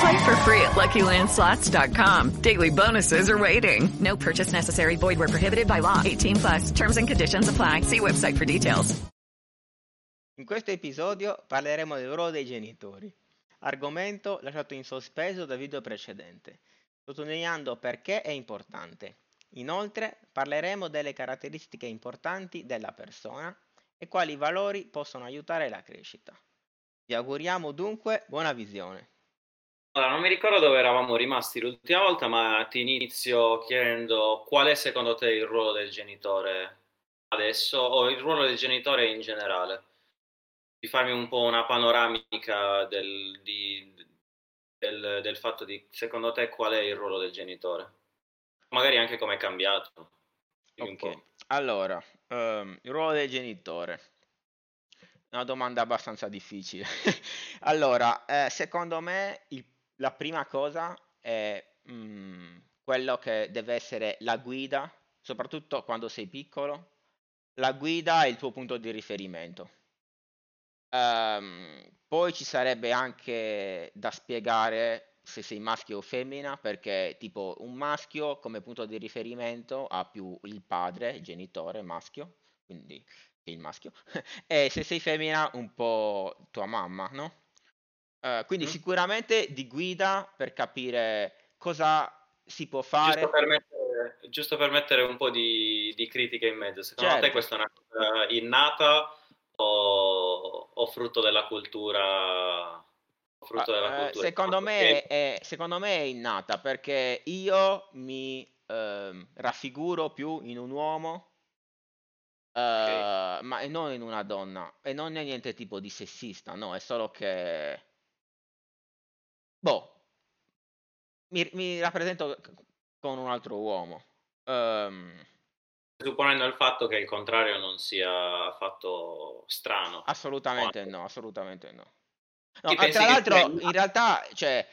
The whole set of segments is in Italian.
Play for free at LuckyLandSlots.com. Daily bonuses are waiting. No purchase necessary. Void where prohibited by law. 18 plus. Terms and conditions apply. See website for details. In questo episodio parleremo del ruolo dei genitori, argomento lasciato in sospeso dal video precedente, sottolineando perché è importante. Inoltre parleremo delle caratteristiche importanti della persona e quali valori possono aiutare la crescita. Vi auguriamo dunque buona visione. Allora, non mi ricordo dove eravamo rimasti l'ultima volta, ma ti inizio chiedendo qual è secondo te il ruolo del genitore adesso o il ruolo del genitore in generale. Di farmi un po' una panoramica del, di, del, del fatto di secondo te qual è il ruolo del genitore. Magari anche come è cambiato. Dimmi un Ok, po'. allora, ehm, il ruolo del genitore. Una domanda abbastanza difficile. Allora, eh, secondo me il- la prima cosa è mm, quello che deve essere la guida, soprattutto quando sei piccolo. La guida è il tuo punto di riferimento. Ehm, poi ci sarebbe anche da spiegare se sei maschio o femmina, perché tipo un maschio come punto di riferimento ha più il padre, il genitore maschio, quindi il maschio, e se sei femmina un po' tua mamma, no? Eh, quindi Mm. sicuramente di guida per capire cosa si può fare. Giusto per, mettere, giusto per mettere un po' di, di critica in mezzo, secondo te Certo. questa è una cosa innata o, o frutto della cultura? frutto della Eh, cultura? secondo me è, secondo me è innata perché io mi ehm, raffiguro più in un uomo, eh, ma non in una donna. E non è niente tipo di sessista, no, è solo che... Boh, mi, mi rappresento con un altro uomo. Ehm, Supponendo il fatto che il contrario non sia affatto strano. assolutamente no, assolutamente no. No, ah, tra l'altro, sia- in realtà, cioè,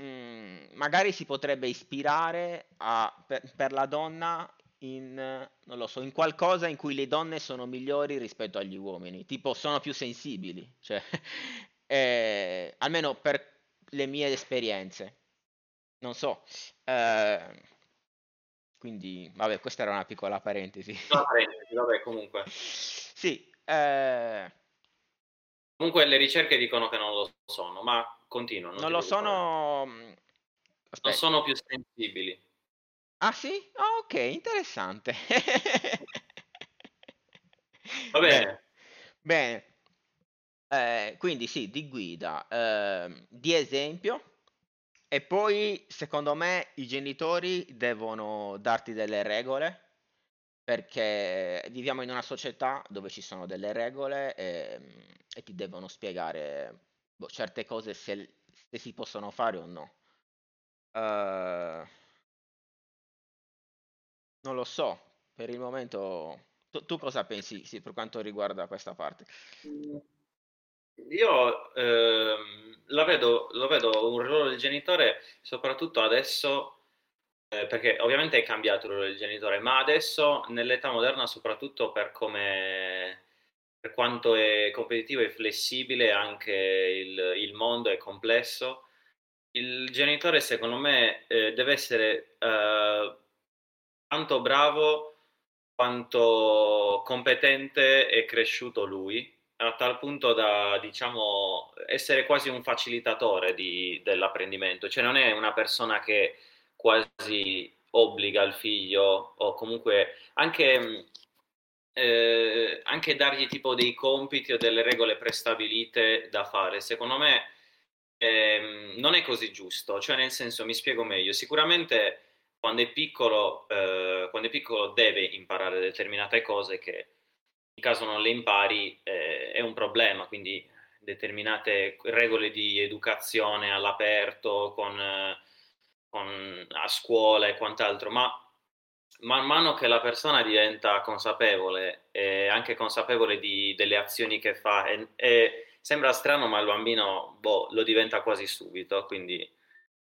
mm, magari si potrebbe ispirare a- per, per la donna in, non lo so, in qualcosa in cui le donne sono migliori rispetto agli uomini, tipo sono più sensibili, cioè, eh, almeno per le mie esperienze. Non so. eh, quindi, vabbè, questa era una piccola parentesi. No, parentesi, vabbè, comunque. Sì, eh, Comunque le ricerche dicono che non lo sono, ma continua. non ti lo sono... mm, Non Aspetta. sono più sensibili. Ah sì? Ah, ok, interessante. Va bene. Bene. Eh, quindi sì, di guida, ehm, di esempio. E poi, secondo me, i genitori devono darti delle regole, perché viviamo in una società dove ci sono delle regole e, e ti devono spiegare boh, certe cose se, se si possono fare o no. Eh, non lo so, per il momento. Tu, tu cosa pensi sì, per quanto riguarda questa parte? Io ehm, la vedo, lo vedo un ruolo del genitore soprattutto adesso, eh, perché ovviamente è cambiato il ruolo del genitore, ma adesso nell'età moderna soprattutto per come, per quanto è competitivo e flessibile anche il, il mondo è complesso, il genitore secondo me eh, deve essere eh, tanto bravo quanto competente e cresciuto lui a tal punto da, diciamo, essere quasi un facilitatore di- dell'apprendimento, cioè non è una persona che quasi obbliga il figlio o comunque anche mh, eh, anche dargli tipo dei compiti o delle regole prestabilite da fare, secondo me ehm, non è così giusto, cioè nel senso mi spiego meglio, sicuramente quando è piccolo, eh, quando è piccolo deve imparare determinate cose che in caso non le impari eh, è un problema, quindi determinate regole di educazione all'aperto, con, con, a scuola e quant'altro, ma man mano che la persona diventa consapevole e anche consapevole di, delle azioni che fa, e, e sembra strano, ma il bambino boh, lo diventa quasi subito, quindi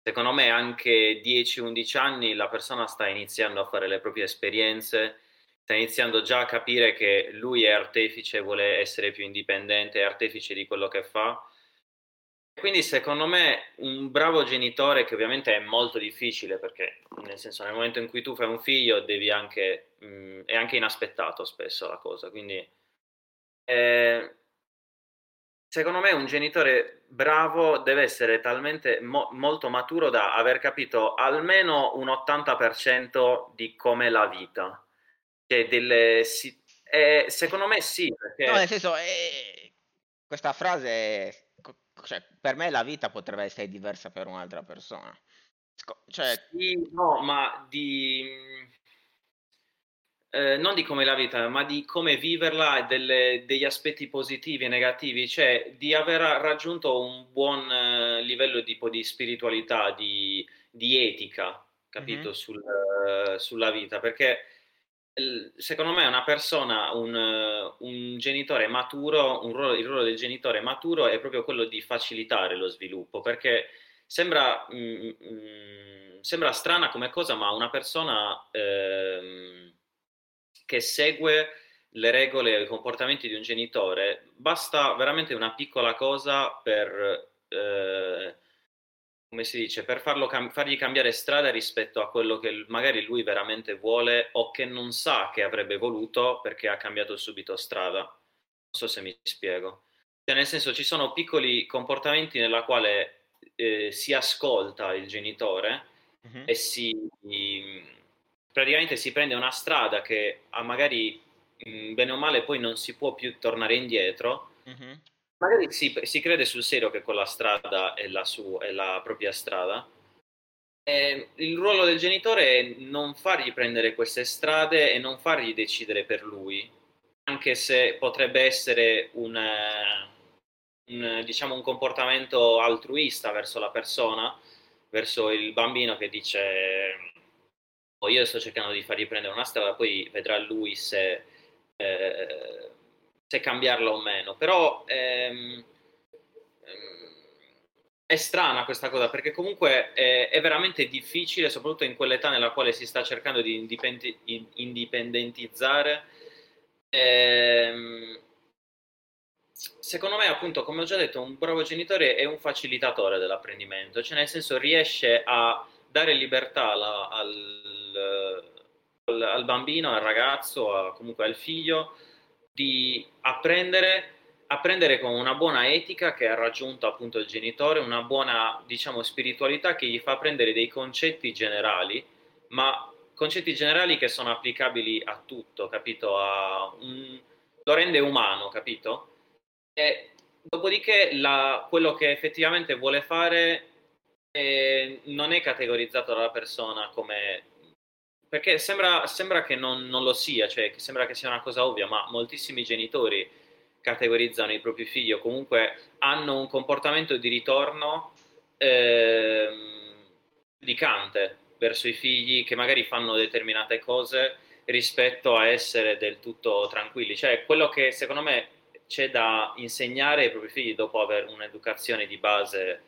secondo me anche 10-11 anni la persona sta iniziando a fare le proprie esperienze, sta iniziando già a capire che lui è artefice, vuole essere più indipendente, è artefice di quello che fa quindi secondo me un bravo genitore, che ovviamente è molto difficile perché nel senso nel momento in cui tu fai un figlio devi anche, mh, mm, è anche inaspettato spesso la cosa, quindi eh, secondo me un genitore bravo deve essere talmente mo- molto maturo da aver capito almeno un 80% di com'è la vita. Cioè delle, si, eh, secondo me sì, perché... No, nel senso, eh, questa frase cioè, per me la vita potrebbe essere diversa per un'altra persona. Cioè... Sì, no, ma di... Eh, non di come la vita, ma di come viverla e delle, degli aspetti positivi e negativi, cioè di aver raggiunto un buon eh, livello di, di spiritualità, di, di, etica, capito, mm-hmm. Sul, sulla vita, perché secondo me una persona, un, un genitore maturo, un ruolo, il ruolo del genitore maturo è proprio quello di facilitare lo sviluppo, perché sembra, mm, mm, sembra strana come cosa, ma una persona eh, che segue le regole e i comportamenti di un genitore, basta veramente una piccola cosa per... Eh, come si dice, per farlo, fargli cambiare strada rispetto a quello che magari lui veramente vuole o che non sa che avrebbe voluto perché ha cambiato subito strada. Non so se mi spiego. Cioè, nel senso, ci sono piccoli comportamenti nella quale eh, si ascolta il genitore uh-huh. e si praticamente si prende una strada che magari bene o male poi non si può più tornare indietro. Uh-huh magari si, si, crede sul serio che quella strada è la, sua, è la propria strada. E il ruolo del genitore è non fargli prendere queste strade e non fargli decidere per lui, anche se potrebbe essere un, un, diciamo, un comportamento altruista verso la persona, verso il bambino che dice oh, io sto cercando di fargli prendere una strada, poi vedrà lui se... Eh, se cambiarla o meno, però ehm, ehm, è strana questa cosa perché comunque è, è, veramente difficile, soprattutto in quell'età nella quale si sta cercando di indipendi- indipendentizzare. Ehm, secondo me, appunto, come ho già detto, un bravo genitore è un facilitatore dell'apprendimento, cioè nel senso riesce a dare libertà alla, al, al, al, bambino, al ragazzo, a, comunque al figlio di apprendere, apprendere con una buona etica che ha raggiunto appunto il genitore, una buona diciamo spiritualità che gli fa prendere dei concetti generali, ma concetti generali che sono applicabili a tutto, capito? A un, lo rende umano, capito? E dopodiché la, quello che effettivamente vuole fare eh, non è categorizzato dalla persona come perché sembra, sembra che non, non, lo sia, cioè che sembra che sia una cosa ovvia, ma moltissimi genitori categorizzano i propri figli o comunque hanno un comportamento di ritorno eh, giudicante verso i figli che magari fanno determinate cose rispetto a essere del tutto tranquilli. Cioè, quello che secondo me c'è da insegnare ai propri figli dopo aver un'educazione di base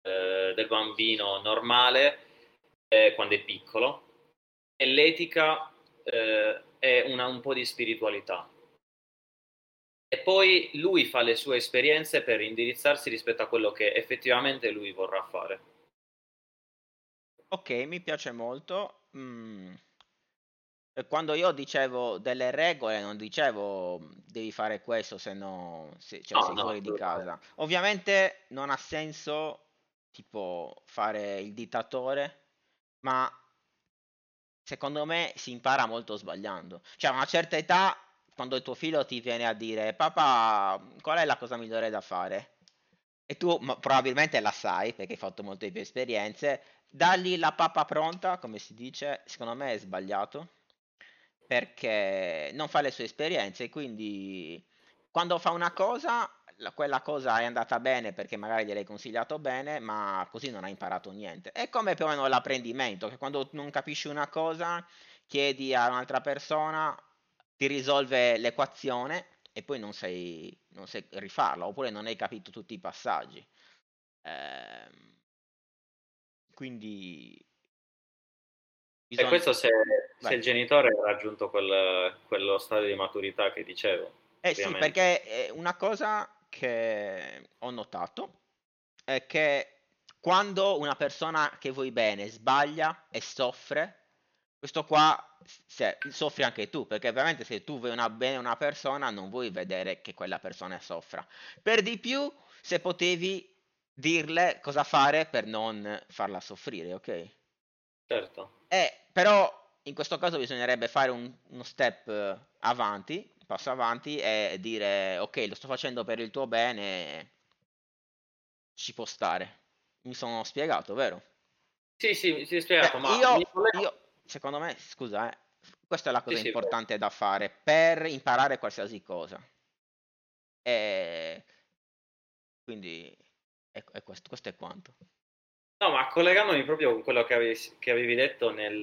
eh, del bambino normale eh, quando è piccolo e l'etica eh, è una, un po' di spiritualità. E poi lui fa le sue esperienze per indirizzarsi rispetto a quello che effettivamente lui vorrà fare. Ok, mi piace molto. Mm. Quando io dicevo delle regole, non dicevo devi fare questo se no se, cioè, no, sei no, fuori di casa. Ovviamente non ha senso tipo fare il dittatore, ma secondo me si impara molto sbagliando. Cioè, a una certa età quando il tuo figlio ti viene a dire papà, qual è la cosa migliore da fare? E tu probabilmente la sai perché hai fatto molte più esperienze, dargli la pappa pronta, come si dice, secondo me è sbagliato perché non fa le sue esperienze, quindi quando fa una cosa, quella cosa è andata bene perché magari gliel'hai consigliato bene, ma così non ha imparato niente. È come più o meno l'apprendimento, che quando non capisci una cosa, chiedi a un'altra persona, ti risolve l'equazione e poi non sai, non sai rifarla, oppure non hai capito tutti i passaggi. Eh, quindi... Bisogna... E questo se, se, il genitore ha raggiunto quel, quello stadio di maturità che dicevo. Eh sì, perché una cosa che ho notato è che quando una persona che vuoi bene sbaglia e soffre, questo qua se, soffri anche tu, perché ovviamente se tu vuoi una, bene una persona non vuoi vedere che quella persona soffra. Per di più, se potevi dirle cosa fare per non farla soffrire, ok? Certo. Eh, però in questo caso bisognerebbe fare un, uno step avanti, un passo avanti e dire ok, lo sto facendo per il tuo bene, ci può stare. Mi sono spiegato, vero? Sì, sì, mi si è spiegato, eh, ma io, io secondo me, scusa, eh, questa è la cosa sì, importante sì, da fare per imparare qualsiasi cosa. E quindi è, è questo, questo, è quanto. No, ma collegandomi proprio con quello che avevi, che avevi detto nel,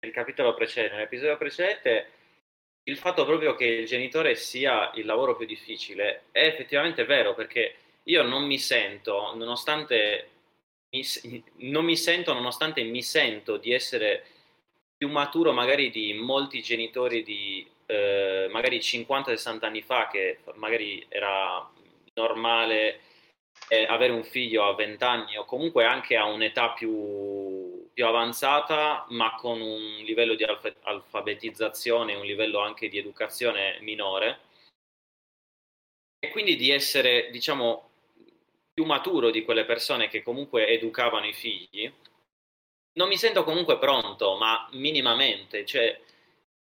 nel capitolo precedente, nell'episodio precedente, il fatto proprio che il genitore sia il lavoro più difficile è effettivamente vero perché io non mi sento, nonostante mi, non mi sento, nonostante mi sento di essere più maturo magari di molti genitori di eh, magari 50-60 anni fa, che magari era normale eh, avere un figlio a 20 anni o comunque anche a un'età più, più avanzata, ma con un livello di alf- alfabetizzazione, un livello anche di educazione minore. E quindi di essere, diciamo, più maturo di quelle persone che comunque educavano i figli, non mi sento comunque pronto, ma minimamente. Cioè,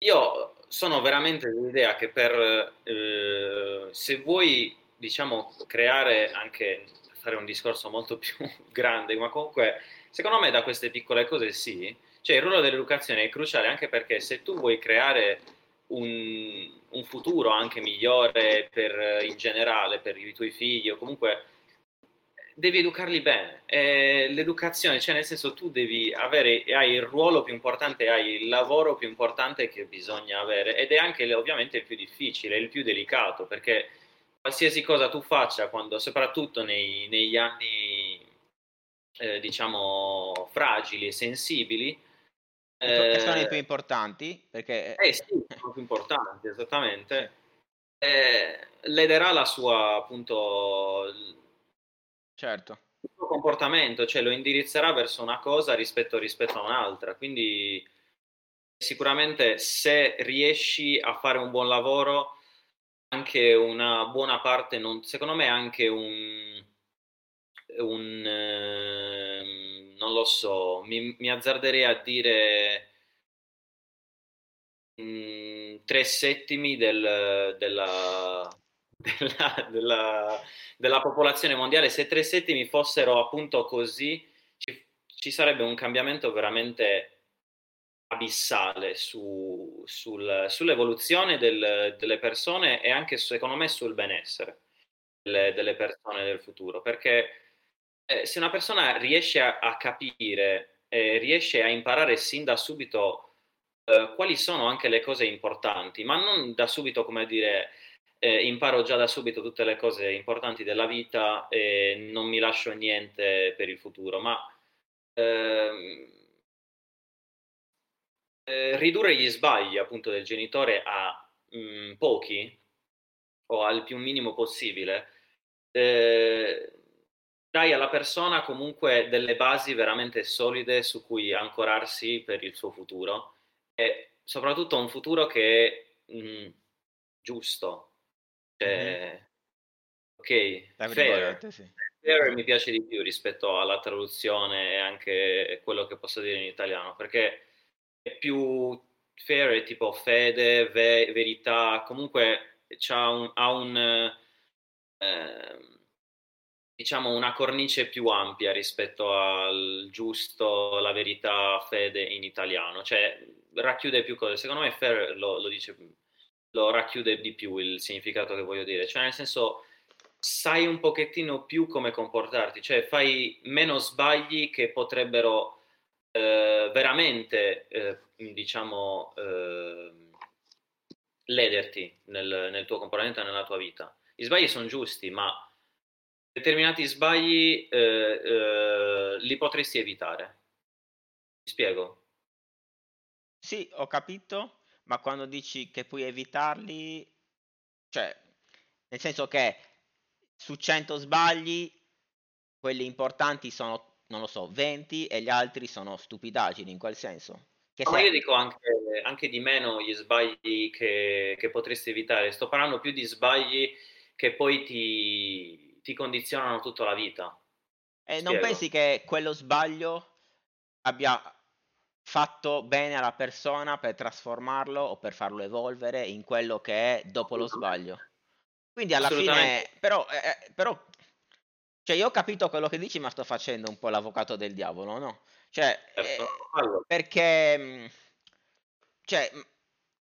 io sono veramente dell'idea che per eh, se vuoi, diciamo, creare anche fare un discorso molto più grande, ma comunque, secondo me, da queste piccole cose sì. Cioè, il ruolo dell'educazione è cruciale anche perché se tu vuoi creare un, un futuro anche migliore per, in generale per i tuoi figli o comunque devi educarli bene. Eh, l'educazione, cioè nel senso tu devi avere, hai il ruolo più importante, hai il lavoro più importante che bisogna avere ed è anche ovviamente il più difficile, il più delicato, perché qualsiasi cosa tu faccia, quando, soprattutto nei, negli anni eh, diciamo fragili e sensibili, che sono i più importanti? Perché... Eh sì, sono più importanti, esattamente. Eh, lederà la sua appunto Certo. Il suo comportamento, cioè lo indirizzerà verso una cosa rispetto, rispetto a un'altra. Quindi sicuramente se riesci a fare un buon lavoro, anche una buona parte, non, secondo me anche un, un eh, non lo so, mi, mi azzarderei a dire mh, mm, tre settimi del, della, della, della, della, popolazione mondiale, se tre settimi fossero appunto così, ci, ci sarebbe un cambiamento veramente abissale su, sul, sull'evoluzione del, delle persone e anche secondo me sul benessere delle, delle persone del futuro. Perché eh, se una persona riesce a, a capire, eh, riesce a imparare sin da subito eh, quali sono anche le cose importanti, ma non da subito come dire eh, imparo già da subito tutte le cose importanti della vita e non mi lascio niente per il futuro, ma ehm, eh, ridurre gli sbagli appunto del genitore a mh, mm, pochi o al più minimo possibile, eh, dai alla persona comunque delle basi veramente solide su cui ancorarsi per il suo futuro e soprattutto un futuro che è mh, giusto, cioè, ok, fair. Sì. fair mi piace di più rispetto alla traduzione e anche quello che posso dire in italiano, perché è più fair è tipo fede, ve- verità, comunque un, ha un, eh, diciamo una cornice più ampia rispetto al giusto, la verità, fede in italiano, cioè racchiude più cose. Secondo me fair lo, lo dice, lo racchiude di più il significato che voglio dire, cioè nel senso sai un pochettino più come comportarti, cioè fai meno sbagli che potrebbero eh, veramente, eh, diciamo, eh, lederti nel, nel, tuo comportamento e nella tua vita. Gli sbagli sono giusti, ma determinati sbagli eh, eh, li potresti evitare. Mi spiego? Sì, ho capito, ma quando dici che puoi evitarli, cioè, nel senso che su 100 sbagli, quelli importanti sono, non lo so, 20 e gli altri sono stupidaggini in quel senso. Che Ma io dico anche, anche, di meno gli sbagli che, che, potresti evitare, sto parlando più di sbagli che poi ti, ti condizionano tutta la vita. E non pensi che quello sbaglio abbia fatto bene alla persona per trasformarlo o per farlo evolvere in quello che è dopo lo sbaglio? Quindi alla fine, però, eh, eh, però, cioè io ho capito quello che dici, ma sto facendo un po' l'avvocato del diavolo, no? Cioè, certo. eh, perché, mm, cioè,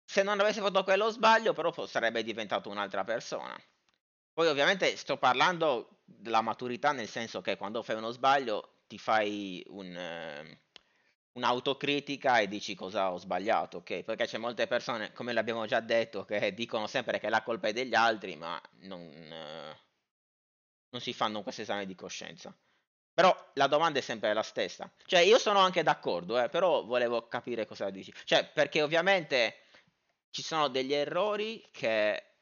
se non avessi fatto quello sbaglio, però sarebbe diventato un'altra persona. Poi ovviamente sto parlando della maturità, nel senso che quando fai uno sbaglio ti fai un... Eh, un'autocritica e dici cosa ho sbagliato, ok? Perché c'è molte persone, come l'abbiamo già detto, che dicono sempre che la colpa è degli altri, ma non, eh, non si fanno questo esame di coscienza. Però la domanda è sempre la stessa. Cioè, io sono anche d'accordo, eh, però volevo capire cosa dici. Cioè, perché ovviamente ci sono degli errori che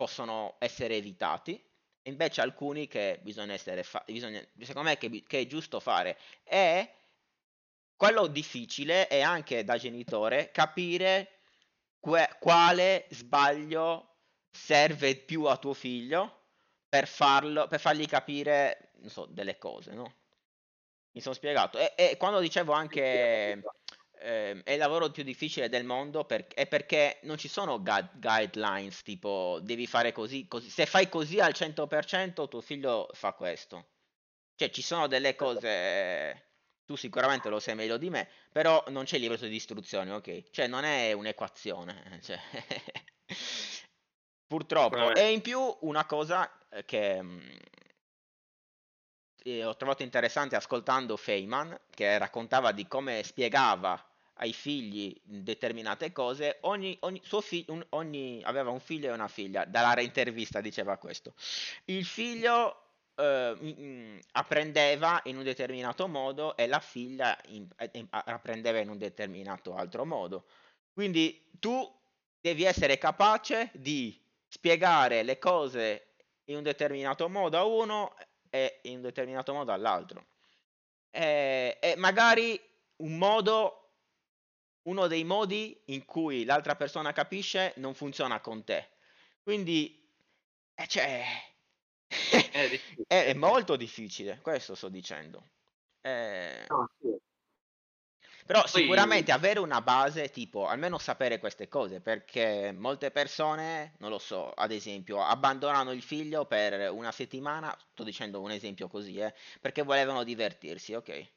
possono essere evitati, e invece alcuni che bisogna essere fa- bisogna, secondo me che, che è giusto fare. E quello difficile è anche da genitore capire que- quale sbaglio serve più a tuo figlio per, farlo, per fargli capire so, delle cose, no? Mi sono spiegato. E, e quando dicevo anche eh, è il lavoro più difficile del mondo per, è perché non ci sono gu- guidelines tipo devi fare così, così. Se fai così al 100% tuo figlio fa questo. Cioè ci sono delle cose tu sicuramente lo sai meglio di me, però non c'è il libretto di istruzioni, ok? Cioè non è un'equazione, cioè... purtroppo. E in più una cosa eh, che mh, mm, ho trovato interessante ascoltando Feynman, che raccontava di come spiegava ai figli determinate cose, ogni, ogni, suo figlio, un, ogni, aveva un figlio e una figlia, dalla intervista diceva questo. Il figlio eh, apprendeva in un determinato modo e la figlia in, in, apprendeva in un determinato altro modo. Quindi tu devi essere capace di spiegare le cose in un determinato modo a uno e in un determinato modo all'altro. E, e magari un modo uno dei modi in cui l'altra persona capisce non funziona con te. Quindi, eh, cioè, è, è, molto difficile, questo sto dicendo. Eh... No, sì. Però Poi... sicuramente avere una base, tipo, almeno sapere queste cose, perché molte persone, non lo so, ad esempio, abbandonano il figlio per una settimana, sto dicendo un esempio così, eh, perché volevano divertirsi, ok?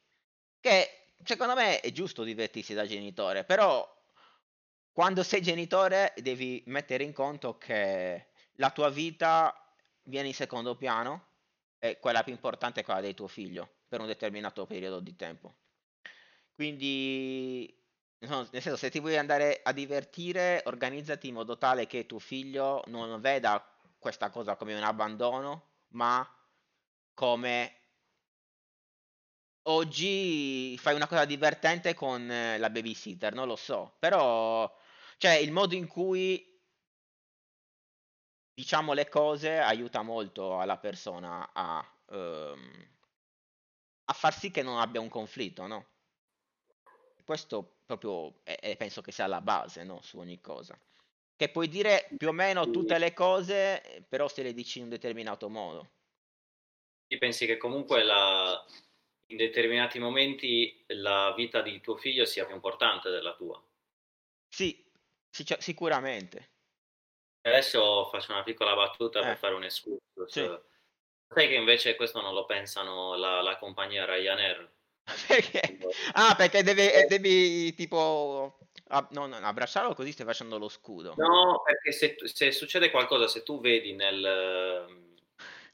Che secondo me è giusto divertirsi da genitore, però quando sei genitore devi mettere in conto che la tua vita viene in secondo piano e quella più importante è quella del tuo figlio per un determinato periodo di tempo. Quindi, nel senso, se ti vuoi andare a divertire, organizzati in modo tale che tuo figlio non veda questa cosa come un abbandono, ma come oggi fai una cosa divertente con la babysitter, non lo so, però cioè il modo in cui diciamo le cose aiuta molto alla persona a, ehm, a far sì che non abbia un conflitto, no? Questo proprio è, penso che sia la base, no? Su ogni cosa. Che puoi dire più o meno tutte le cose, però se le dici in un determinato modo. Ti pensi che comunque la, in determinati momenti la vita di tuo figlio sia più importante della tua? Sì, Sic- sicuramente. Adesso faccio una piccola battuta Eh. per fare un excursus. Sì. Sai che invece questo non lo pensano la, la compagnia Ryanair? Perché? Ah, perché devi, eh, devi tipo ah, no, no, abbracciarlo così stai facendo lo scudo. No, perché se, se succede qualcosa, se tu vedi nel,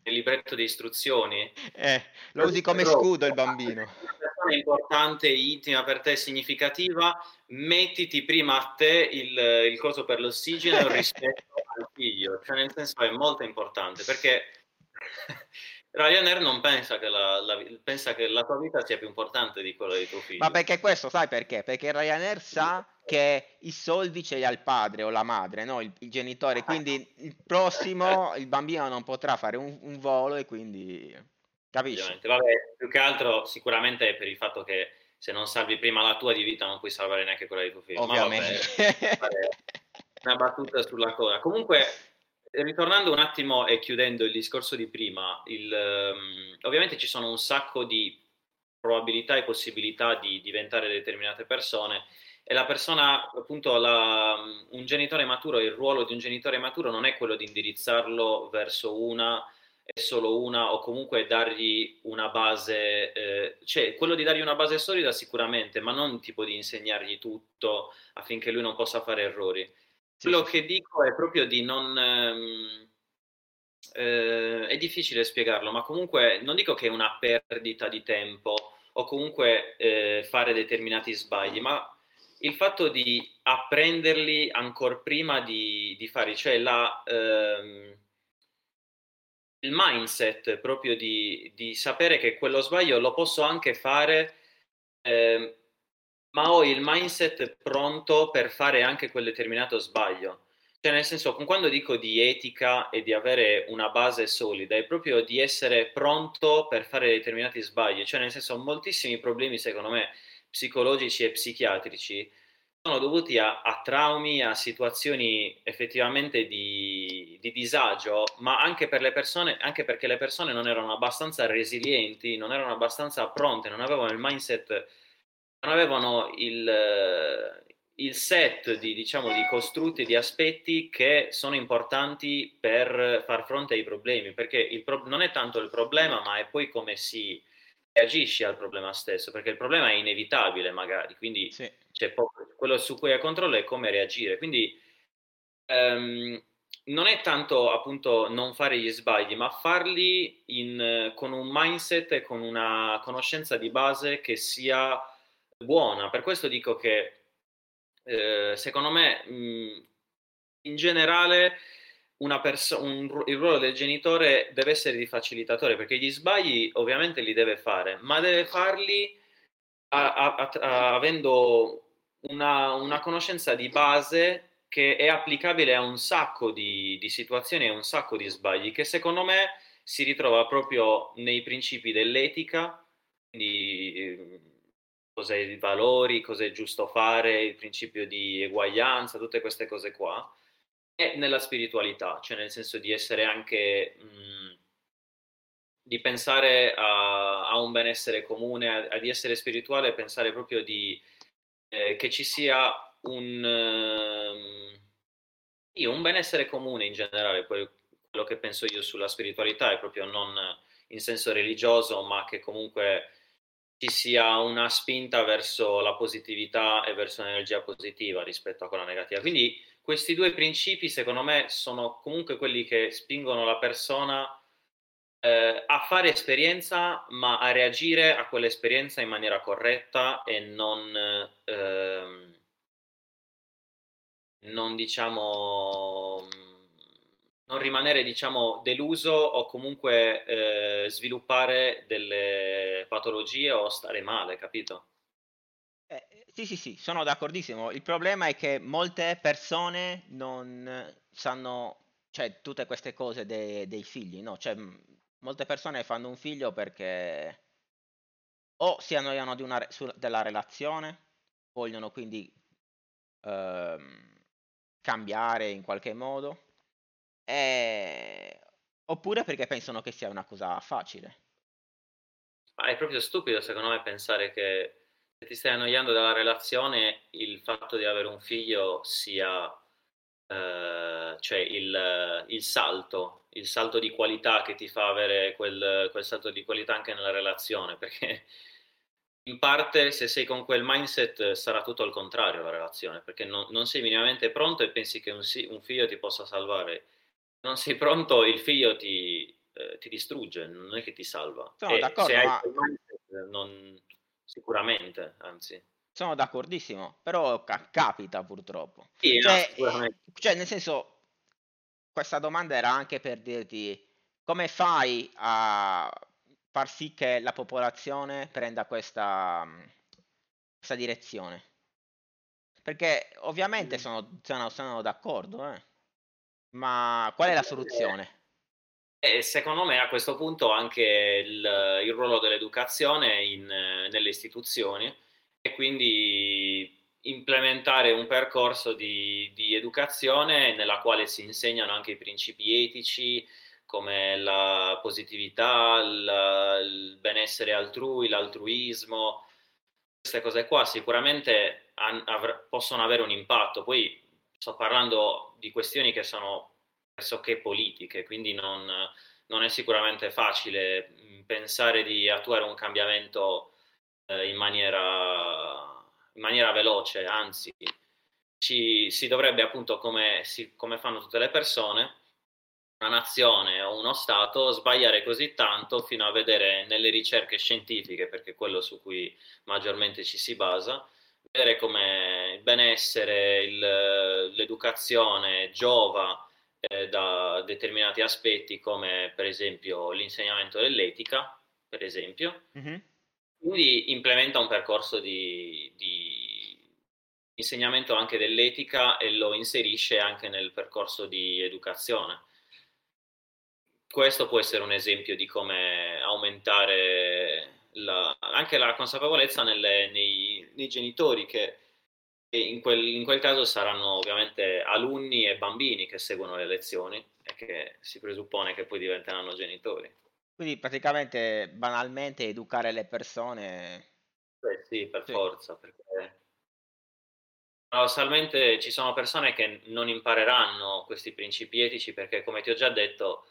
nel libretto di istruzioni... Eh, lo usi come Però- scudo il bambino. Una persona importante, intima per te, significativa, mettiti prima a te il, il coso per l'ossigeno rispetto al figlio. Cioè, nel senso, è molto importante perché Ryanair non pensa che la, la- pensa che la tua vita sia più importante di quella di tuo figlio. Ma perché questo, sai perché? Perché Ryanair sa che i soldi ce li ha il padre o la madre, no? Il, il genitore. Quindi il prossimo, il bambino non potrà fare un, un volo e quindi... Capisci? Vabbè, più che altro sicuramente per il fatto che se non salvi prima la tua di vita non puoi salvare neanche quella di tuo figlio. Ma vabbè, Ovviamente. fare una battuta sulla cosa. Comunque, ritornando un attimo e chiudendo il discorso di prima, il, ehm, ovviamente ci sono un sacco di probabilità e possibilità di diventare determinate persone e la persona, appunto, la- un genitore maturo, il ruolo di un genitore maturo non è quello di indirizzarlo verso una e solo una o comunque dargli una base, eh, cioè quello di dargli una base solida sicuramente, ma non tipo di insegnargli tutto affinché lui non possa fare errori. Sì, Quello che dico è proprio di non... ehm, eh, è difficile spiegarlo, ma comunque non dico che è una perdita di tempo o comunque eh, fare determinati sbagli, ma il fatto di apprenderli ancora prima di, di fare, cioè la, ehm, il mindset proprio di, di sapere che quello sbaglio lo posso anche fare, ehm, ma ho il mindset pronto per fare anche quel determinato sbaglio. Cioè, nel senso, quando dico di etica e di avere una base solida, è proprio di essere pronto per fare determinati sbagli. Cioè, nel senso, moltissimi problemi, secondo me, psicologici e psichiatrici sono dovuti a, a traumi, a situazioni effettivamente di, di disagio, ma anche per le persone, anche perché le persone non erano abbastanza resilienti, non erano abbastanza pronte, non avevano il mindset, non avevano il, il set di, diciamo, di costrutti, di aspetti che sono importanti per far fronte ai problemi, perché il pro- non è tanto il problema, ma è poi come si reagisce al problema stesso, perché il problema è inevitabile magari, quindi sì. c'è poco, quello su cui hai controllo è come reagire. Quindi ehm, non è tanto appunto non fare gli sbagli, ma farli in, con un mindset e con una conoscenza di base che sia buona. Per questo dico che eh, secondo me mh, in generale perso- un il ruolo del genitore deve essere di facilitatore perché gli sbagli ovviamente li deve fare, ma deve farli a- a- a- avendo una, una conoscenza di base che è applicabile a un sacco di, di situazioni e a un sacco di sbagli, che secondo me si ritrova proprio nei principi dell'etica, quindi eh, cos'è i valori, cos'è giusto fare, il principio di eguaglianza, tutte queste cose qua, e nella spiritualità, cioè nel senso di essere anche... mh, di pensare a, a un benessere comune, a, a di essere spirituale pensare proprio di, eh, che ci sia un, sì, un benessere comune in generale, quel- quello che penso io sulla spiritualità è proprio non in senso religioso, ma che comunque ci sia una spinta verso la positività e verso l'energia positiva rispetto a quella negativa. Quindi questi due principi, secondo me, sono comunque quelli che spingono la persona eh, a fare esperienza, ma a reagire a quell'esperienza in maniera corretta e non, ehm, non diciamo, non rimanere diciamo deluso o comunque eh, sviluppare delle patologie o stare male, capito? Eh, sì, sì, sì, sono d'accordissimo. Il problema è che molte persone non sanno, cioè, tutte queste cose de- dei figli, no? Cioè, m- molte persone fanno un figlio perché o si annoiano di una re- su- della relazione, vogliono quindi ehm, cambiare in qualche modo, e- oppure perché pensano che sia una cosa facile. Ma è proprio stupido secondo me pensare che se ti stai annoiando dalla relazione, il fatto di avere un figlio sia eh, cioè il, il, salto, il salto di qualità che ti fa avere quel, quel salto di qualità anche nella relazione, perché in parte se sei con quel mindset sarà tutto al contrario la relazione, perché non, non sei minimamente pronto e pensi che un, un, figlio ti possa salvare. Non sei pronto, il figlio ti, eh, ti distrugge, non è che ti salva. Sono e d'accordo, ma... mindset, non, sicuramente, anzi. Sono d'accordissimo, però ca- capita purtroppo. Sì, cioè, no, cioè, nel senso, questa domanda era anche per dirti come fai a far sì che la popolazione prenda questa, questa direzione. Perché ovviamente sono, sono, sono d'accordo, eh. ma qual è la soluzione? Secondo me a questo punto anche il, il ruolo dell'educazione in, nelle istituzioni e quindi implementare un percorso di, di, educazione nella quale si insegnano anche i principi etici come la positività, il, il benessere altrui, l'altruismo, queste cose qua sicuramente han, avr- possono avere un impatto. Poi sto parlando di questioni che sono pressoché politiche, quindi non, non è sicuramente facile pensare di attuare un cambiamento eh, in, maniera, in, maniera, veloce, anzi ci, si dovrebbe appunto come, si, come fanno tutte le persone, una nazione o uno Stato sbagliare così tanto fino a vedere nelle ricerche scientifiche, perché è quello su cui maggiormente ci si basa, vedere come il benessere, il, l'educazione giova eh, da determinati aspetti come per esempio l'insegnamento dell'etica, per esempio, mm-hmm. Quindi implementa un percorso di, di, insegnamento anche dell'etica e lo inserisce anche nel percorso di educazione. Questo può essere un esempio di come aumentare la, anche la consapevolezza nelle, nei, nei, genitori che in quel, in quel caso saranno ovviamente alunni e bambini che seguono le lezioni e che si presuppone che poi diventeranno genitori. Quindi praticamente, banalmente, educare le persone... Beh, sì, per sì. forza, perché paradossalmente ci sono persone che non impareranno questi principi etici perché, come ti ho già detto,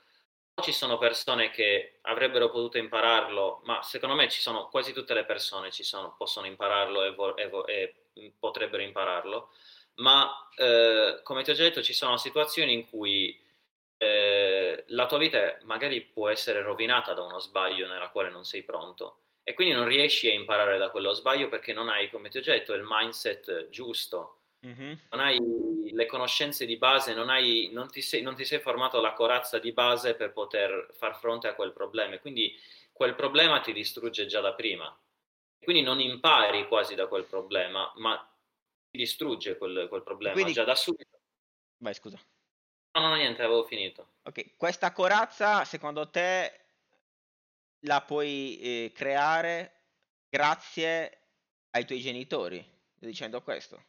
ci sono persone che avrebbero potuto impararlo, ma secondo me ci sono quasi tutte le persone sono, possono impararlo e, vo- e, vo- e, potrebbero impararlo, ma eh, come ti ho già detto ci sono situazioni in cui eh, la tua vita magari può essere rovinata da uno sbaglio nella quale non sei pronto e quindi non riesci a imparare da quello sbaglio perché non hai, come ti ho detto, il mindset giusto, mm-hmm. non hai le conoscenze di base, non, hai, non, ti sei, non ti sei formato la corazza di base per poter far fronte a quel problema e quindi quel problema ti distrugge già da prima. Quindi non impari quasi da quel problema, ma ti distrugge quel, quel problema quindi... già da subito. Vai, scusa. No, no, niente, avevo finito. Ok, questa corazza secondo te la puoi eh, creare grazie ai tuoi genitori, dicendo questo?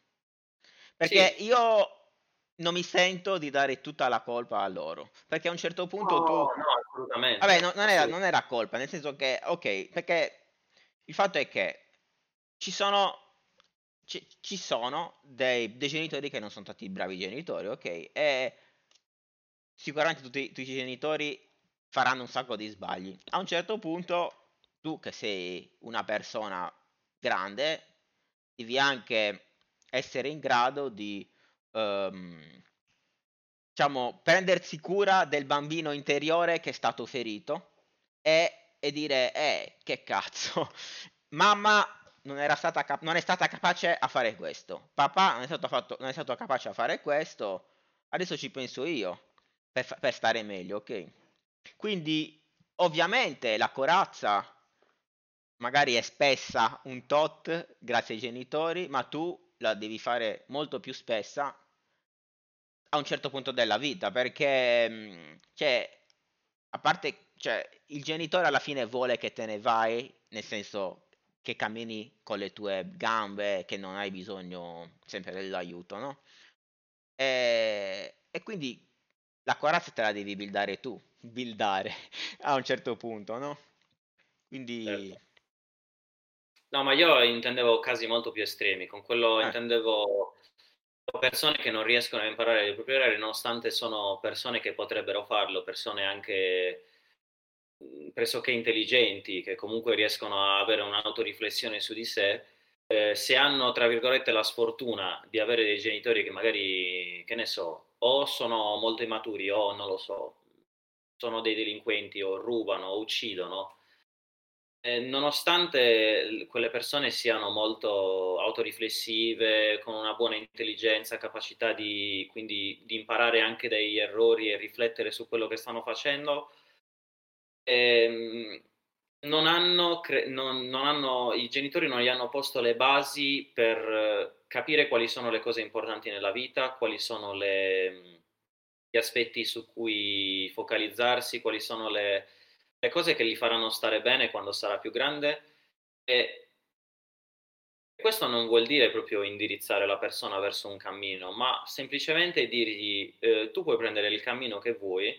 Perché sì. io non mi sento di dare tutta la colpa a loro, perché a un certo punto no, tu... No, assolutamente. Vabbè, no, non, era, non era colpa, nel senso che, ok, perché il fatto è che ci sono ci, ci sono dei, dei, genitori che non sono stati bravi genitori, ok? E sicuramente tutti, tutti, i genitori faranno un sacco di sbagli. A un certo punto, tu che sei una persona grande, devi anche essere in grado di, um, diciamo, prendersi cura del bambino interiore che è stato ferito e, e dire, eh, che cazzo, mamma non, era stata cap- non è stata capace a fare questo, papà non è stato, fatto, non è stato capace a fare questo, adesso ci penso io per, per stare meglio, ok? Quindi ovviamente la corazza magari è spessa un tot grazie ai genitori, ma tu la devi fare molto più spessa a un certo punto della vita, perché mm, cioè, a parte cioè, il genitore alla fine vuole che te ne vai, nel senso che cammini con le tue gambe, che non hai bisogno sempre dell'aiuto, no? E, e quindi la corazza te la devi buildare tu, buildare a un certo punto, no? Quindi... Certo. No, ma io intendevo casi molto più estremi, con quello Eh. intendevo persone che non riescono a imparare i propri errori, nonostante sono persone che potrebbero farlo, persone anche pressoché intelligenti, che comunque riescono a avere un'autoriflessione su di sé, eh, se hanno, tra virgolette, la sfortuna di avere dei genitori che magari, che ne so, o sono molto immaturi o non lo so, sono dei delinquenti o rubano o uccidono, eh, nonostante quelle persone siano molto autoriflessive, con una buona intelligenza, capacità di, quindi, di imparare anche dagli errori e riflettere su quello che stanno facendo, ehm, non hanno, cre- non- non hanno- i genitori non gli hanno posto le basi per eh, capire quali sono le cose importanti nella vita, quali sono le- gli aspetti su cui focalizzarsi, quali sono le, le cose che gli faranno stare bene quando sarà più grande. E questo non vuol dire proprio indirizzare la persona verso un cammino, ma semplicemente dirgli eh, tu puoi prendere il cammino che vuoi,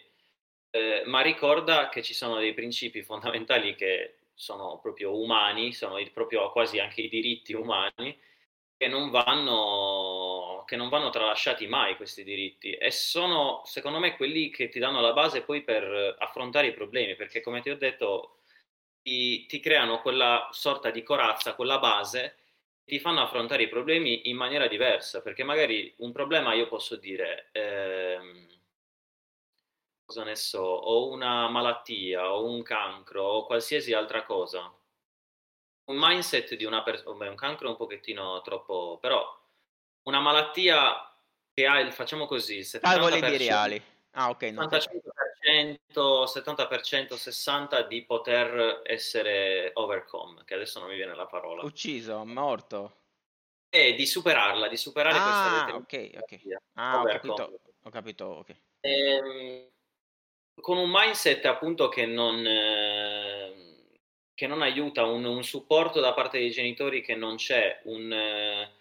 eh, ma ricorda che ci sono dei principi fondamentali che sono proprio umani, sono proprio quasi anche i diritti umani, che non vanno, che non vanno tralasciati mai questi diritti. E sono secondo me quelli che ti danno la base poi per affrontare i problemi, perché come ti ho detto ti, ti creano quella sorta di corazza, quella base, ti fanno affrontare i problemi in maniera diversa, perché magari un problema io posso dire, ehm, cosa ne so, ho una malattia, o un cancro, o qualsiasi altra cosa. Un mindset di una persona, un cancro è un pochettino troppo, però una malattia che ha il, facciamo così, il Calcoli di 70%, reali. Ah, ok. non so. 65%, 70%, 60% di poter essere overcome, che adesso non mi viene la parola, Ucciso, morto. e di superarla, di superare Ah, questa ok, ok. Ah, ho capito. Ho capito, ok. Ehm, con un mindset appunto che non, eh, che non aiuta, un, un supporto da parte dei genitori che non c'è, un... eh,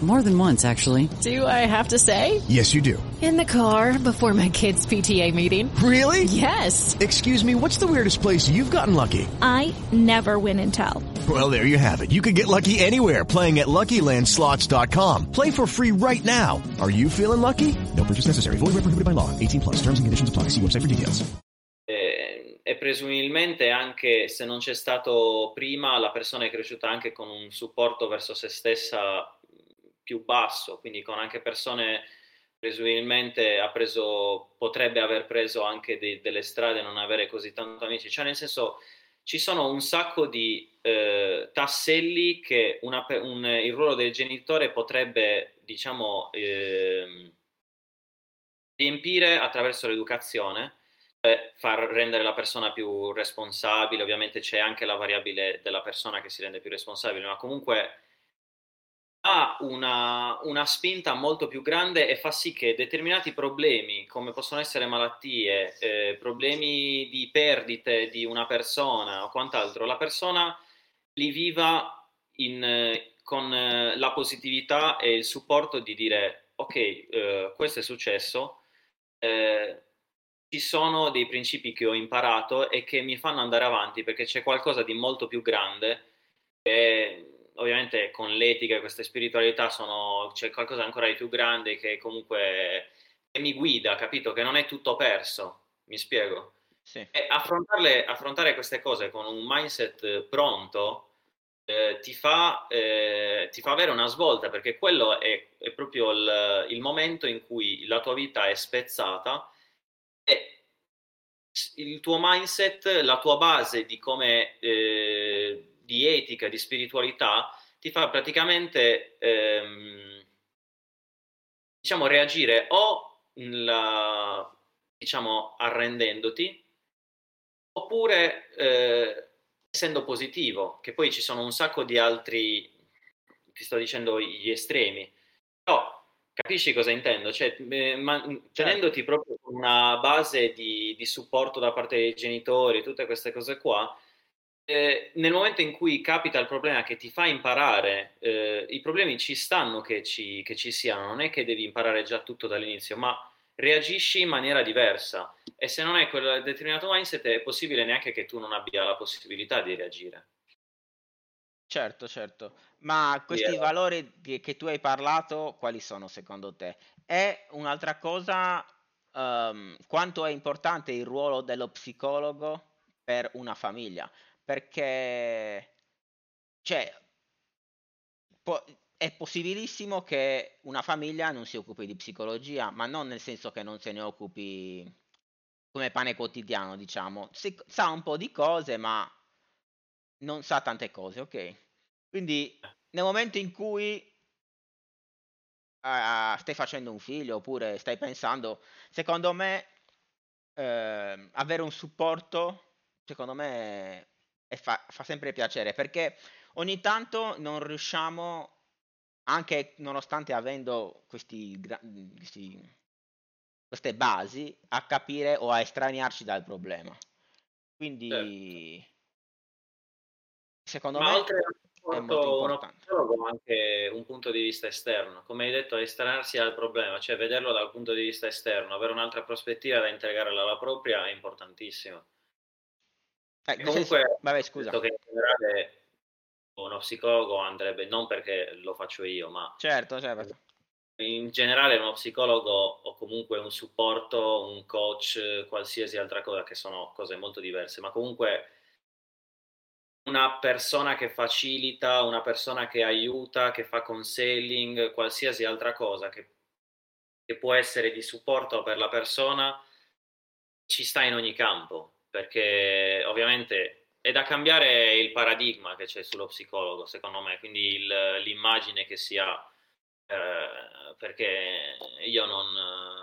More than once, actually. Do I have to say? Yes, you do. In the car before my kids' PTA meeting. Really? Yes. Excuse me, what's the weirdest place you've gotten lucky? I never win and tell. Well, there you have it. You can get lucky anywhere playing at LuckyLandSlots.com. Play for free right now. Are you feeling lucky? No purchase necessary. Void where prohibited by law. 18 plus. Terms and conditions apply. See website for details. eh, e presumibilmente anche se non c'è stato prima, la persona è cresciuta anche con un supporto verso se stessa più basso, quindi con anche persone presumibilmente ha preso, potrebbe aver preso anche dei- delle strade, non avere così tanto amici, cioè nel senso ci sono un sacco di eh, tasselli che una un- il ruolo del genitore potrebbe, diciamo, ehm, riempire attraverso l'educazione, cioè far rendere la persona più responsabile, ovviamente c'è anche la variabile della persona che si rende più responsabile, ma comunque ha una, una spinta molto più grande e fa sì che determinati problemi, come possono essere malattie, eh, problemi di perdite di una persona o quant'altro, la persona li viva in, con eh, la positività e il supporto di dire ok, eh, questo è successo, eh, ci sono dei principi che ho imparato e che mi fanno andare avanti perché c'è qualcosa di molto più grande e ovviamente con l'etica e questa spiritualità sono, c'è qualcosa ancora di più grande che comunque che mi guida, capito? Che non è tutto perso, mi spiego? Sì. E affrontarle, affrontare queste cose con un mindset pronto eh, ti, fa, eh, ti fa avere una svolta perché quello è, è proprio il, il momento in cui la tua vita è spezzata e il tuo mindset, la tua base di come eh, di etica, di spiritualità, ti fa praticamente ehm, diciamo reagire o la, diciamo, arrendendoti, oppure eh, essendo positivo, che poi ci sono un sacco di altri, ti sto dicendo gli estremi, però capisci cosa intendo? Cioè, eh, ma, tenendoti certo. proprio una base di, di, supporto da parte dei genitori, tutte queste cose qua, eh, nel momento in cui capita il problema che ti fa imparare, eh, i problemi ci stanno che ci, che ci siano, non è che devi imparare già tutto dall'inizio, ma reagisci in maniera diversa e se non hai quel determinato mindset è possibile neanche che tu non abbia la possibilità di reagire. Certo, certo, ma questi yeah. valori che, che, tu hai parlato, quali sono secondo te? E un'altra cosa, um, quanto è importante il ruolo dello psicologo per una famiglia? Perché, cioè, po- è possibilissimo che una famiglia non si occupi di psicologia, ma non nel senso che non se ne occupi come pane quotidiano, diciamo. Si, sa un po' di cose, ma non sa tante cose, ok? Quindi nel momento in cui uh, stai facendo un figlio oppure stai pensando, secondo me uh, avere un supporto, secondo me fa, fa sempre piacere perché ogni tanto non riusciamo anche nonostante avendo questi, questi, queste basi, a capire o a estraniarci dal problema. Quindi, certo. secondo Ma me, oltre è molto importante. anche un punto di vista esterno, come hai detto, estraniarsi dal problema, cioè vederlo dal punto di vista esterno, avere un'altra prospettiva da integrare alla propria è importantissimo. Eh, comunque, senso, vabbè, scusa. Che in generale uno psicologo andrebbe, non perché lo faccio io, ma certo, certo. in generale uno psicologo o comunque un supporto, un coach, qualsiasi altra cosa, che sono cose molto diverse, ma comunque una persona che facilita, una persona che aiuta, che fa conselling, qualsiasi altra cosa che, che può essere di supporto per la persona, ci sta in ogni campo, perché ovviamente è da cambiare il paradigma che c'è sullo psicologo, secondo me, quindi il, l'immagine che si ha, eh, perché io non,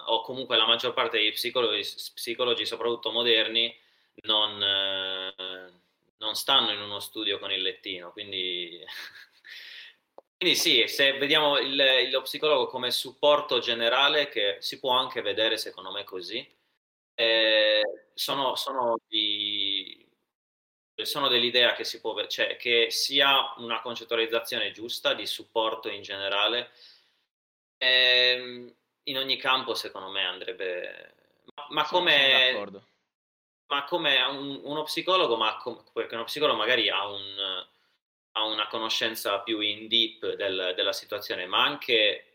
o comunque la maggior parte dei psicologi, psicologi soprattutto moderni, non, eh, non stanno in uno studio con il lettino, quindi... Quindi sì, se vediamo il, lo psicologo come supporto generale, che si può anche vedere secondo me così, eh, sono, sono di, sono dell'idea che, si può, cioè, che sia una concettualizzazione giusta di supporto in generale. Ehm, in ogni campo, secondo me, andrebbe. Ma, ma come. Ma come un, uno psicologo, ma com, perché uno psicologo magari ha, un, ha una conoscenza più in deep del, della situazione, ma anche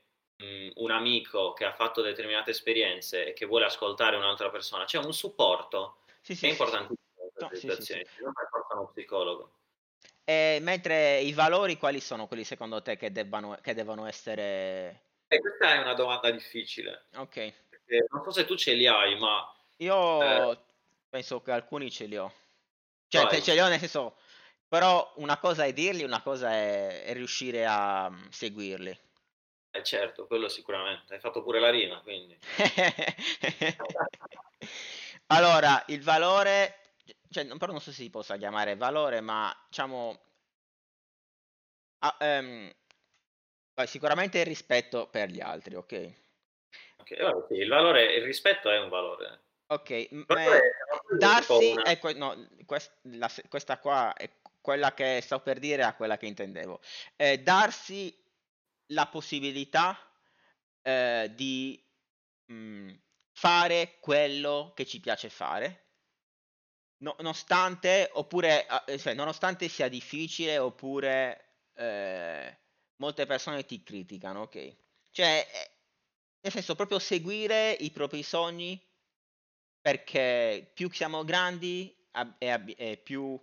un amico che ha fatto determinate esperienze e che vuole ascoltare un'altra persona, c'è un supporto sì, sì, è importante. No, sì, sì, sì. non forza uno psicologo. E mentre i valori, quali sono quelli secondo te che, debbano, che devono essere... Eh, questa è una domanda difficile. Ok. Perché non so se tu ce li hai, ma... Io eh... penso che alcuni ce li ho. Cioè, Vai. ce li ho nel senso... Però una cosa è dirli, una cosa è, è riuscire a um, seguirli. Eh certo, quello sicuramente. Hai fatto pure la rima, quindi. allora, il valore cioè, però non so se si possa chiamare valore, ma diciamo, ah, um, sicuramente il rispetto per gli altri, ok? Ok, vabbè, sì, il valore, il rispetto è un valore. Ok, m- eh, darsi, una... ecco, no, quest, la, questa qua è quella che sto per dire, a quella che intendevo. Eh, darsi la possibilità eh, di mh, mm, fare quello che ci piace fare, nonostante, oppure, eh, cioè, nonostante sia difficile oppure eh, molte persone ti criticano, ok? Cioè, eh, nel senso, proprio seguire i propri sogni perché più siamo grandi e, e più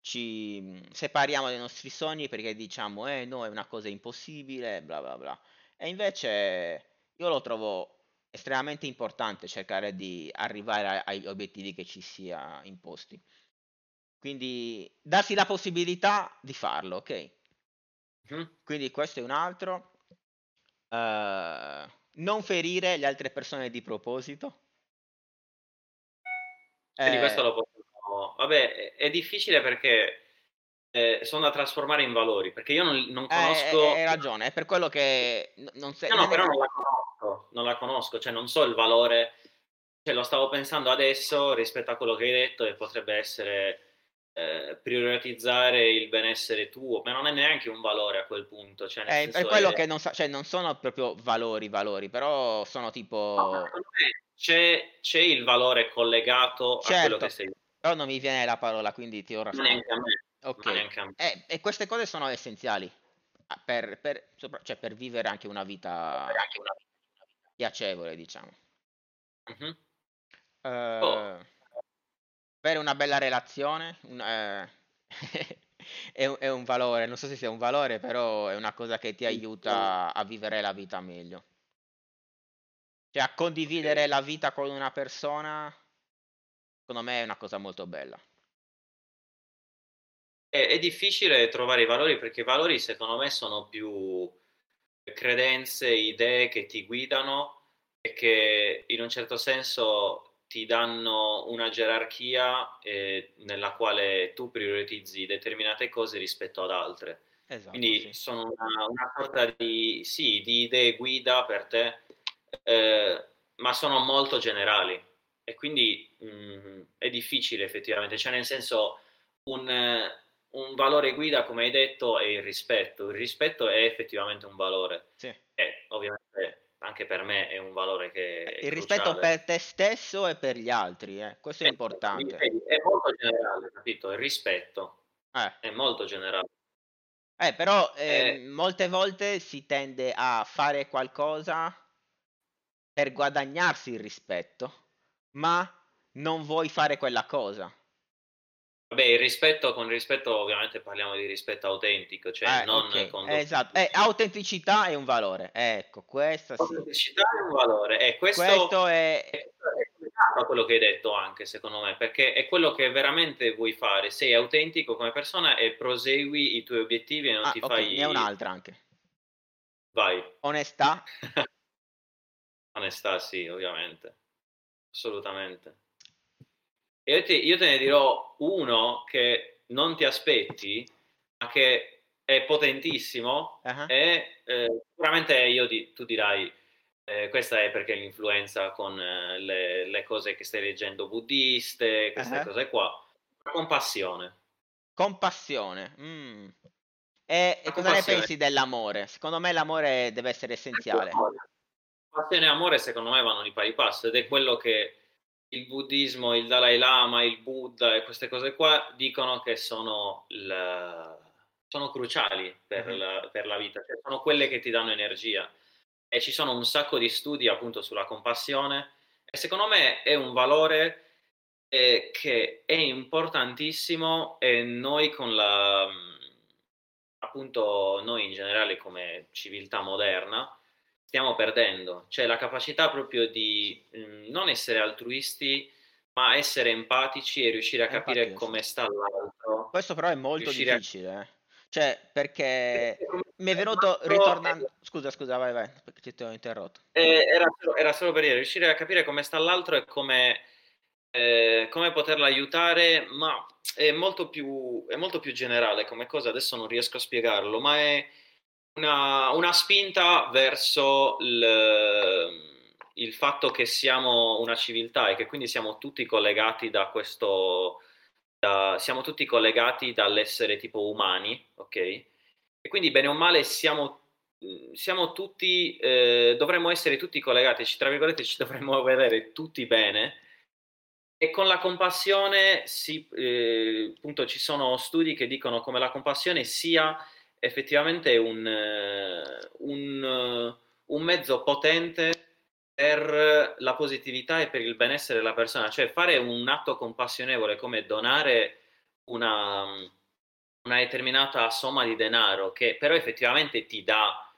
ci mm, separiamo dai nostri sogni perché diciamo, eh no, è una cosa impossibile, bla bla bla. E invece io lo trovo estremamente importante cercare di arrivare agli obiettivi che ci sia imposti. Quindi darsi la possibilità di farlo, ok? Mm. Quindi questo è un altro. Uh, non ferire le altre persone di proposito. Quindi Eh, questo lo Vabbè, è, difficile perché eh, sono da trasformare in valori, perché io non, non eh, conosco... hai ragione, è per quello che non sei... No, no, però non la conosco, non la conosco, cioè non so il valore, cioè lo stavo pensando adesso rispetto a quello che hai detto e potrebbe essere eh, prioritizzare il benessere tuo, ma non è neanche un valore a quel punto, cioè nel È, quello è- che non sa, cioè non sono proprio valori, valori, però sono No, tipo... me c'è, c'è il valore collegato a quello Certo, che sei. Però non mi viene la parola, quindi ti rassegnato. neanche a me, Ok. a me. Eh, e queste cose sono essenziali ah, per, per- sopra- cioè, per vivere anche una vita piacevole, diciamo. Mhm. Eh, Oh. avere una bella relazione un- eh, è, è un valore, non so se sia un valore, però è una cosa che ti aiuta a vivere la vita meglio. Cioè, a condividere la vita con una persona, secondo me è una cosa molto bella. È, è difficile trovare i valori perché i valori secondo me sono più credenze, idee che ti guidano e che in un certo senso ti danno una gerarchia eh, nella quale tu prioritizzi determinate cose rispetto ad altre. Esatto, Quindi sì. sono una, una sorta di, sì, di idee guida per te, eh, ma sono molto generali e quindi mh, è difficile effettivamente, cioè nel senso un, eh, un valore guida, come hai detto, è il rispetto. Il rispetto è effettivamente un valore Sì. e ovviamente anche per me è un valore che è Il rispetto per te stesso e per gli altri, eh, Questo è Eh, quindi, importante. vedi, È molto generale, capito? Il rispetto Eh. è molto generale. Eh, però Eh. ehm, molte volte si tende a fare qualcosa per guadagnarsi il rispetto, ma non vuoi fare quella cosa. Vabbè, il rispetto, con rispetto ovviamente parliamo di rispetto autentico, cioè Eh, non ok, con eh, esatto. Eh, autenticità è un valore. Ecco, questa sì. Autenticità è un valore e questo, Questo è... è quello che hai detto anche secondo me, perché è quello che veramente vuoi fare, sei autentico come persona e prosegui i tuoi obiettivi e non Ah, ti ok, fai... ne è un'altra anche. Vai, Onestà. onestà sì, ovviamente, assolutamente. E io, ti- io te ne dirò uno che non ti aspetti, ma che è potentissimo Ah, e eh, sicuramente io di- tu dirai eh, questa è perché l'influenza con eh, le, le cose che stai leggendo buddiste, queste Ah. cose qua, compassione. Compassione. mm. E, e cosa ne pensi dell'amore? Secondo me l'amore deve essere essenziale. Passione e amore secondo me vanno di pari passo ed è quello che il buddismo, il Dalai Lama, il Buddha e queste cose qua dicono che sono, il- sono cruciali per, Mhm. la, per la vita, cioè sono quelle che ti danno energia. E ci sono un sacco di studi appunto sulla compassione e secondo me è un valore eh, che è importantissimo e noi con la appunto noi in generale come civiltà moderna stiamo perdendo, cioè la capacità proprio di mh, non essere altruisti, ma essere empatici e riuscire a capire Empatici. come sta l'altro. Questo però è molto Riuscire a- difficile, eh. Cioè, perché mi è venuto ritornando... Scusa, scusa, vai, vai, perché ti ho interrotto. Eh, era, solo, era solo per dire, riuscire a capire come sta l'altro e come, eh, come poterlo aiutare, ma è molto, più, è molto più generale come cosa, adesso non riesco a spiegarlo, ma è una, una spinta verso il, il fatto che siamo una civiltà e che quindi siamo tutti collegati da questo, da- siamo tutti collegati dall'essere tipo umani, ok? E quindi bene o male siamo, siamo tutti, eh, dovremmo essere tutti collegati, ci- tra virgolette ci dovremmo vedere tutti bene. E con la compassione, si, eh, appunto, ci sono studi che dicono come la compassione sia effettivamente un, eh, un, eh, un mezzo potente per la positività e per il benessere della persona, cioè fare un atto compassionevole come donare una, una determinata somma di denaro che però effettivamente ti dà,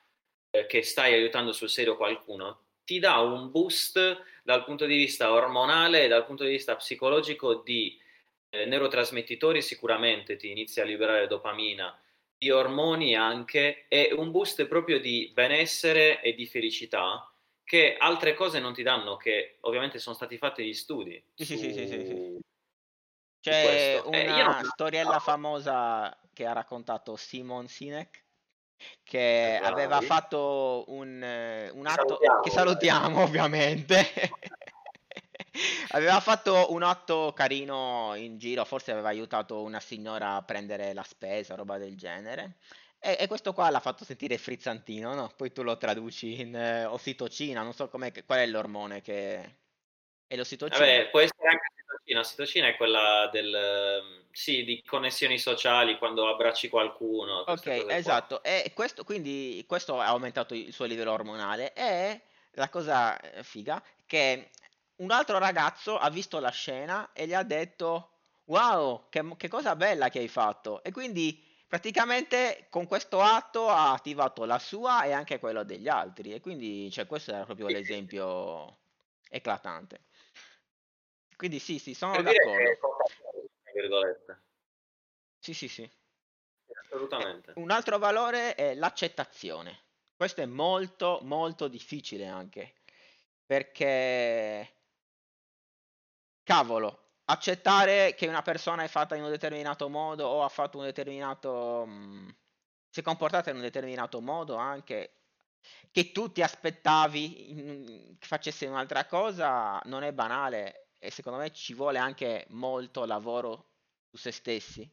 eh, che stai aiutando sul serio qualcuno, ti dà un boost dal punto di vista ormonale e dal punto di vista psicologico di eh, neurotrasmettitori sicuramente. Ti inizia a liberare dopamina, di ormoni anche e un boost proprio di benessere e di felicità che altre cose non ti danno, che ovviamente sono stati fatti gli studi. Sì, sì, sì, sì, sì, sì. su- C'è questo. Eh, una non- storiella famosa che ha raccontato Simon Sinek che aveva fatto un, eh, un atto salutiamo, che salutiamo ovviamente. Aveva fatto un atto carino in giro, forse aveva aiutato una signora a prendere la spesa, roba del genere. E, e questo qua l'ha fatto sentire frizzantino, no? Poi tu lo traduci in eh, ossitocina, non so qual è l'ormone che... È l'ossitocina? Vabbè, può essere anche ossitocina. Ossitocina è quella del, sì, di connessioni sociali quando abbracci qualcuno. Ok, cose qua. esatto. E questo, quindi questo ha aumentato il suo livello ormonale. E la cosa eh, figa che un altro ragazzo ha visto la scena e gli ha detto: Wow, che, che cosa bella che hai fatto! E quindi praticamente con questo atto ha attivato la sua e anche quello degli altri. E quindi cioè, questo era proprio l'esempio eclatante. Quindi sì, sì, sono Per d'accordo. Sì, sì, sì. Assolutamente. Un altro valore è l'accettazione. Questo è molto, molto difficile anche, perché, cavolo, accettare che una persona è fatta in un determinato modo o ha fatto un determinato... mm, si è comportata in un determinato modo anche, che tu ti aspettavi in- che facesse un'altra cosa, non è banale e secondo me ci vuole anche molto lavoro su se stessi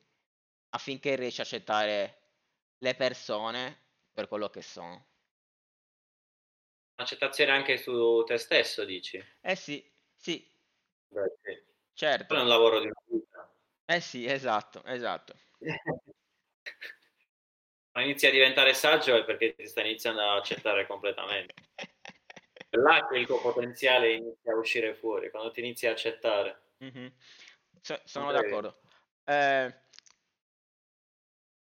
affinché riesci a accettare le persone per quello che sono. Accettazione anche su te stesso, dici? Eh sì, sì, Beh, sì. certo. È un lavoro di una vita. Eh sì, esatto, esatto. Ma inizi a diventare saggio è perché ti stai iniziando a accettare completamente. Là che il tuo potenziale inizia a uscire fuori, quando ti inizi a accettare. Mhm. So- sono d'accordo. Eh,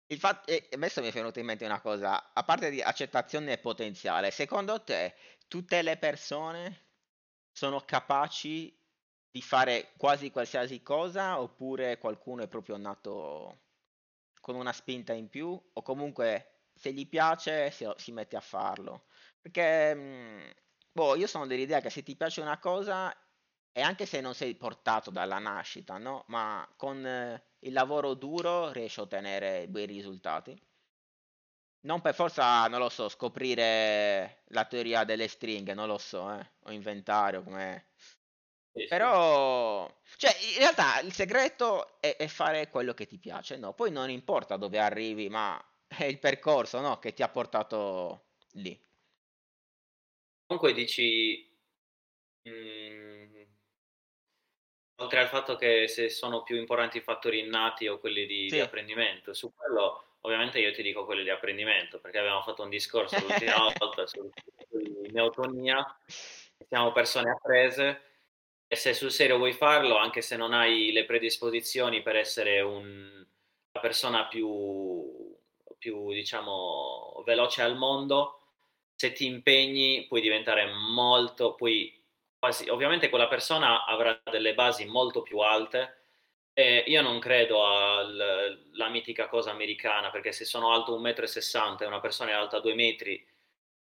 il fatto, e adesso mi è venuta in mente una cosa, a parte di accettazione e potenziale, secondo te tutte le persone sono capaci di fare quasi qualsiasi cosa oppure qualcuno è proprio nato con una spinta in più o comunque se gli piace si, si mette a farlo? Perché mm, boh, io sono dell'idea che se ti piace una cosa e anche se non sei portato dalla nascita, no? Ma con eh, il lavoro duro riesci a ottenere bei risultati. Non per forza, non lo so, scoprire la teoria delle stringhe, non lo so, eh, o inventare, o come... Sì. Però, cioè, in realtà il segreto è, è fare quello che ti piace, no? Poi non importa dove arrivi, ma è il percorso, no? Che ti ha portato lì. Comunque dici, mm, oltre al fatto che se sono più importanti i fattori innati o quelli di, di Sì. apprendimento, su quello ovviamente io ti dico quelli di apprendimento, perché abbiamo fatto un discorso l'ultima volta su di neotonia, siamo persone apprese e se sul serio vuoi farlo, anche se non hai le predisposizioni per essere un- la persona più, più, diciamo, veloce al mondo, se ti impegni puoi diventare molto, puoi quasi, ovviamente quella persona avrà delle basi molto più alte. E io non credo alla mitica cosa americana, perché se sono alto 1,60 m e una persona è alta 2 metri,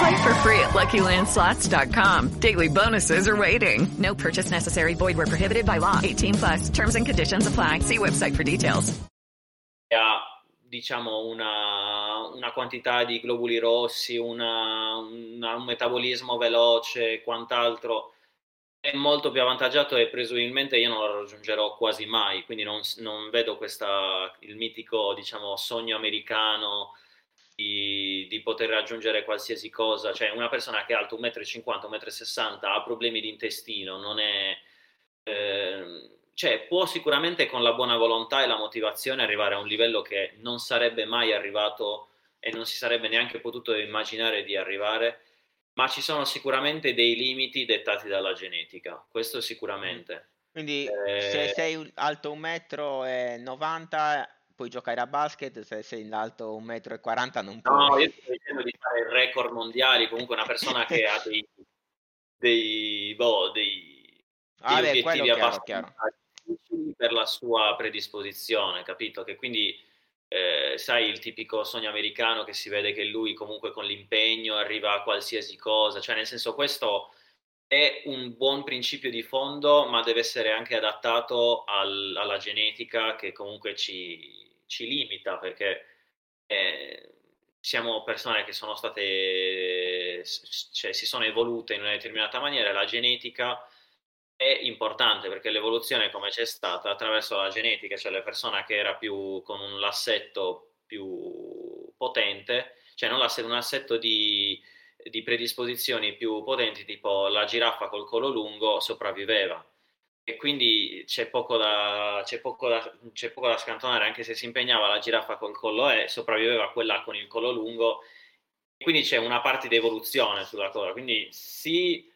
Play for free at LuckyLandSlots.com. Daily bonuses are waiting. No purchase necessary. Void where prohibited by law. 18 plus. Terms and conditions apply. See website for details. ha diciamo una, una quantità di globuli rossi, una- una- un metabolismo veloce e quant'altro è molto più avvantaggiato e presumibilmente io non lo raggiungerò quasi mai, quindi non, non vedo questa, il mitico diciamo, sogno americano di, di poter raggiungere qualsiasi cosa, cioè una persona che è alta 1,50 m, 1,60 m ha problemi di intestino, non è... ehm, cioè, può sicuramente con la buona volontà e la motivazione arrivare a un livello che non sarebbe mai arrivato e non si sarebbe neanche potuto immaginare di arrivare, ma ci sono sicuramente dei limiti dettati dalla genetica, questo sicuramente. Quindi Eh, se sei un- alto 1,90 m puoi giocare a basket, se sei in alto 1,40 m non puoi. No, io sto dicendo di fare record mondiali, comunque una persona che ha dei, dei, boh, dei, Ah, degli beh, obiettivi chiaro, abbastanza difficili per la sua predisposizione, capito? Che quindi, eh, sai, il tipico sogno americano che si vede che lui comunque con l'impegno arriva a qualsiasi cosa, cioè nel senso questo è un buon principio di fondo, ma deve essere anche adattato al- alla genetica che comunque ci, ci limita, perché eh, siamo persone che sono state, cioè si sono evolute in una determinata maniera, la genetica è importante perché l'evoluzione come c'è stata attraverso la genetica, cioè la persona che era più con un lassetto più potente, cioè non l'assetto, un assetto di, di predisposizioni più potenti, tipo la giraffa col collo lungo sopravviveva. E quindi c'è poco, da, c'è, poco da, c'è poco da scantonare, anche se si impegnava la giraffa col collo E, sopravviveva quella con il collo lungo. Quindi c'è una parte di evoluzione sulla cosa. Quindi sì,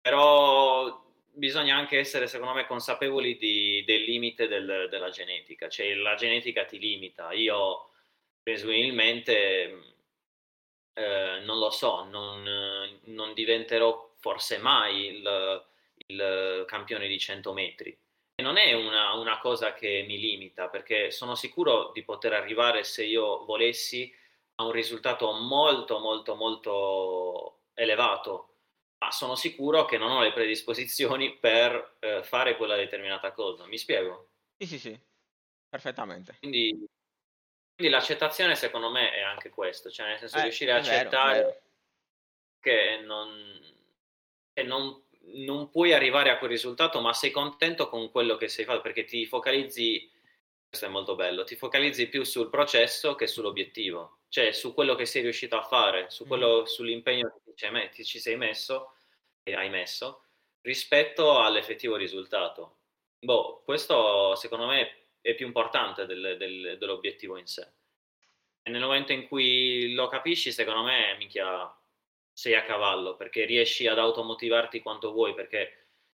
però bisogna anche essere, secondo me, consapevoli di, del limite del- della genetica. Cioè la genetica ti limita. Io presumibilmente eh, non lo so, non, non diventerò forse mai il, il campione di 100 metri. E non è una, una cosa che mi limita, perché sono sicuro di poter arrivare, se io volessi, a un risultato molto, molto, molto elevato, ma sono sicuro che non ho le predisposizioni per eh, fare quella determinata cosa. Mi spiego? Sì, sì, sì, perfettamente. Quindi, quindi l'accettazione secondo me è anche questo, cioè nel senso Eh, riuscire a è vero, accettare vero. che non, che non, non puoi arrivare a quel risultato, ma sei contento con quello che sei fatto, perché ti focalizzi, questo è molto bello, ti focalizzi più sul processo che sull'obiettivo, cioè su quello che sei riuscito a fare, su quello, sull'impegno che ti ci sei messo e hai messo rispetto all'effettivo risultato. Boh, questo secondo me è più importante del- del- dell'obiettivo in sé. E nel momento in cui lo capisci, secondo me, minchia, sei a cavallo, perché riesci ad automotivarti quanto vuoi, perché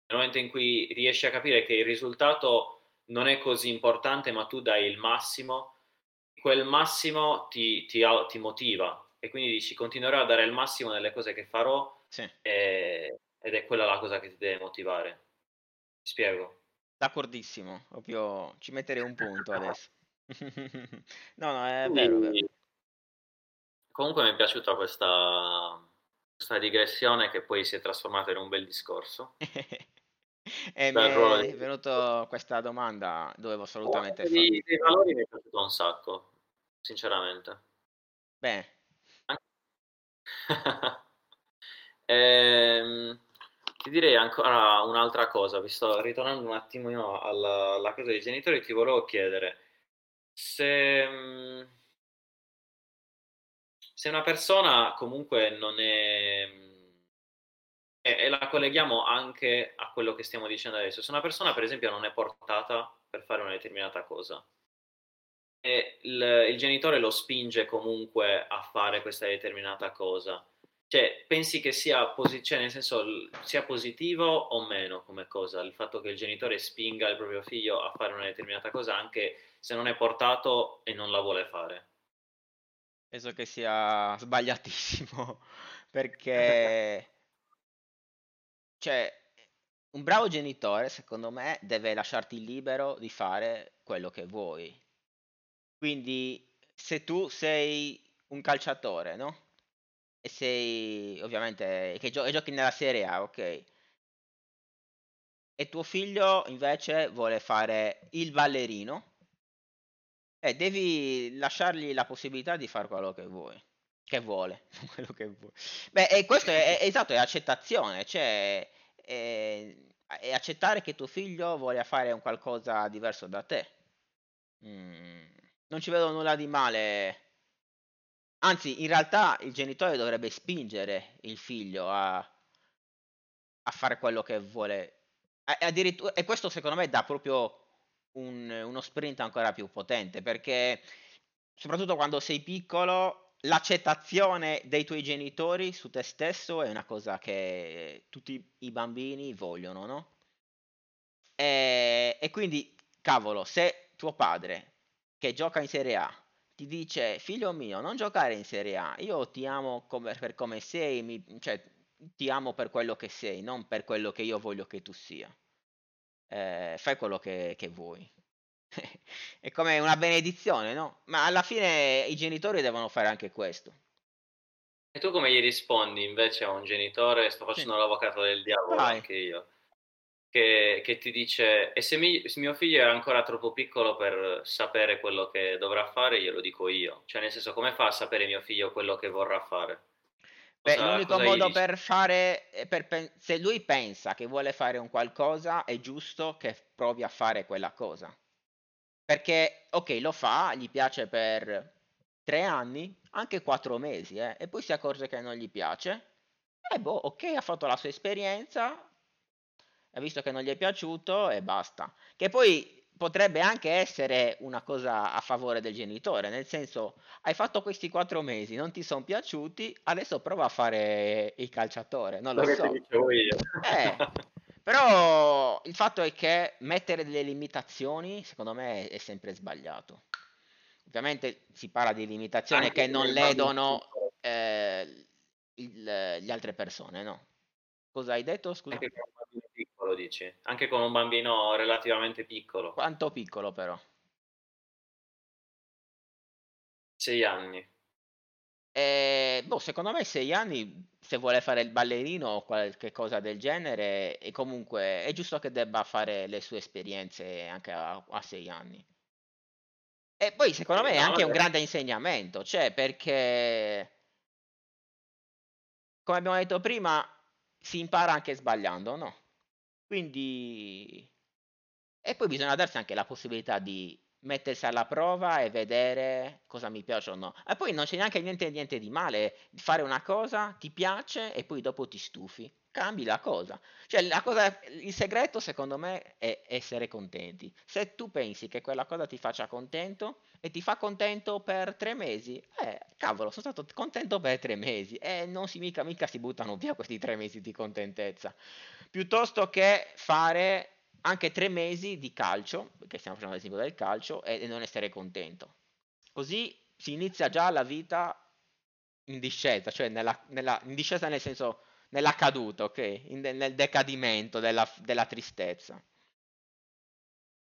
nel momento in cui riesci a capire che il risultato non è così importante, ma tu dai il massimo, quel massimo ti, ti ti motiva e quindi dici continuerò a dare il massimo nelle cose che farò Sì, e- ed è quella la cosa che ti deve motivare. Mi spiego? d'accordissimo, proprio ci metterei un punto adesso. No, no, è vero, è vero. Comunque mi è piaciuta questa, questa digressione che poi si è trasformata in un bel discorso. E mi è di- venuta questa domanda, dovevo assolutamente Oh, farla. dei, valori mi è piaciuto un sacco, sinceramente. Bene, Ehm, ti direi ancora un'altra cosa, visto, ritornando un attimino alla, alla cosa dei genitori, ti volevo chiedere se, mm, se una persona comunque non è, e, e la colleghiamo anche a quello che stiamo dicendo adesso, se una persona per esempio non è portata per fare una determinata cosa e il, il genitore lo spinge comunque a fare questa determinata cosa, cioè, pensi che sia, posi- cioè, senso, sia positivo o meno come cosa il fatto che il genitore spinga il proprio figlio a fare una determinata cosa anche se non è portato e non la vuole fare? Penso che sia sbagliatissimo perché, cioè, un bravo genitore, secondo me, deve lasciarti libero di fare quello che vuoi. Quindi, se tu sei un calciatore, no? E sei, ovviamente, che gio- giochi nella Serie A, ok? E tuo figlio invece vuole fare il ballerino, e devi lasciargli la possibilità di fare quello che vuoi, che vuole, quello che vuoi. Beh, e questo è, è- esatto, è accettazione, cioè è, è accettare che tuo figlio voglia fare un qualcosa diverso da te. Mm, non ci vedo nulla di male. Anzi, in realtà il genitore dovrebbe spingere il figlio a, a fare quello che vuole. A- addirittura, e questo secondo me dà proprio un- uno sprint ancora più potente perché soprattutto quando sei piccolo l'accettazione dei tuoi genitori su te stesso è una cosa che tutti i bambini vogliono, no? E, e quindi, cavolo, se tuo padre, che gioca in Serie A ti dice figlio mio non giocare in Serie A, io ti amo come, per come sei, mi, cioè, ti amo per quello che sei, non per quello che io voglio che tu sia. Eh, fai quello che, che vuoi. è come una benedizione, no? Ma alla fine i genitori devono fare anche questo. E tu come gli rispondi invece a un genitore, sto facendo sì. l'avvocato del diavolo Vai. anche io, che, che, ti dice, e se, mi, se, mio figlio è ancora troppo piccolo per sapere quello che dovrà fare, glielo dico io. Cioè nel senso, come fa a sapere mio figlio quello che vorrà fare? Beh, l'unico modo per fare, per, se lui pensa che vuole fare un qualcosa, è giusto che provi a fare quella cosa. Perché, ok, lo fa, gli piace per tre anni, anche quattro mesi, eh, e poi si accorge che non gli piace. E boh, ok, ha fatto la sua esperienza, ha visto che non gli è piaciuto e basta. Che poi potrebbe anche essere una cosa a favore del genitore, nel senso, hai fatto questi quattro mesi, non ti sono piaciuti, adesso prova a fare il calciatore, non lo so. Eh, però il fatto è che mettere delle limitazioni, secondo me, è sempre sbagliato. Ovviamente si parla di limitazioni Anche che non ledono eh, il, le altre persone, no? Cosa hai detto? Scusa. Anche piccolo, dici? Anche con un bambino relativamente piccolo. Quanto piccolo, però? Sei anni. Eh, boh, secondo me sei anni se vuole fare il ballerino o qualche cosa del genere, e comunque è giusto che debba fare le sue esperienze anche a, a sei anni. E poi secondo me è anche un grande insegnamento, cioè perché, come abbiamo detto prima, si impara anche sbagliando, no? Quindi... E poi bisogna darsi anche la possibilità di mettersi alla prova e vedere cosa mi piace o no. E poi non c'è neanche niente, niente di male fare una cosa, ti piace e poi dopo ti stufi. Cambi la cosa. Cioè, la cosa, il segreto secondo me è essere contenti. Se tu pensi che quella cosa ti faccia contento e ti fa contento per tre mesi, eh, cavolo, sono stato contento per tre mesi e non si mica, mica si buttano via questi tre mesi di contentezza. Piuttosto che fare anche tre mesi di calcio, perché stiamo facendo l'esempio del calcio, e, e non essere contento. Così si inizia già la vita in discesa, cioè nella, nella, in discesa nel senso nella caduta, ok? In, nel decadimento della, della tristezza.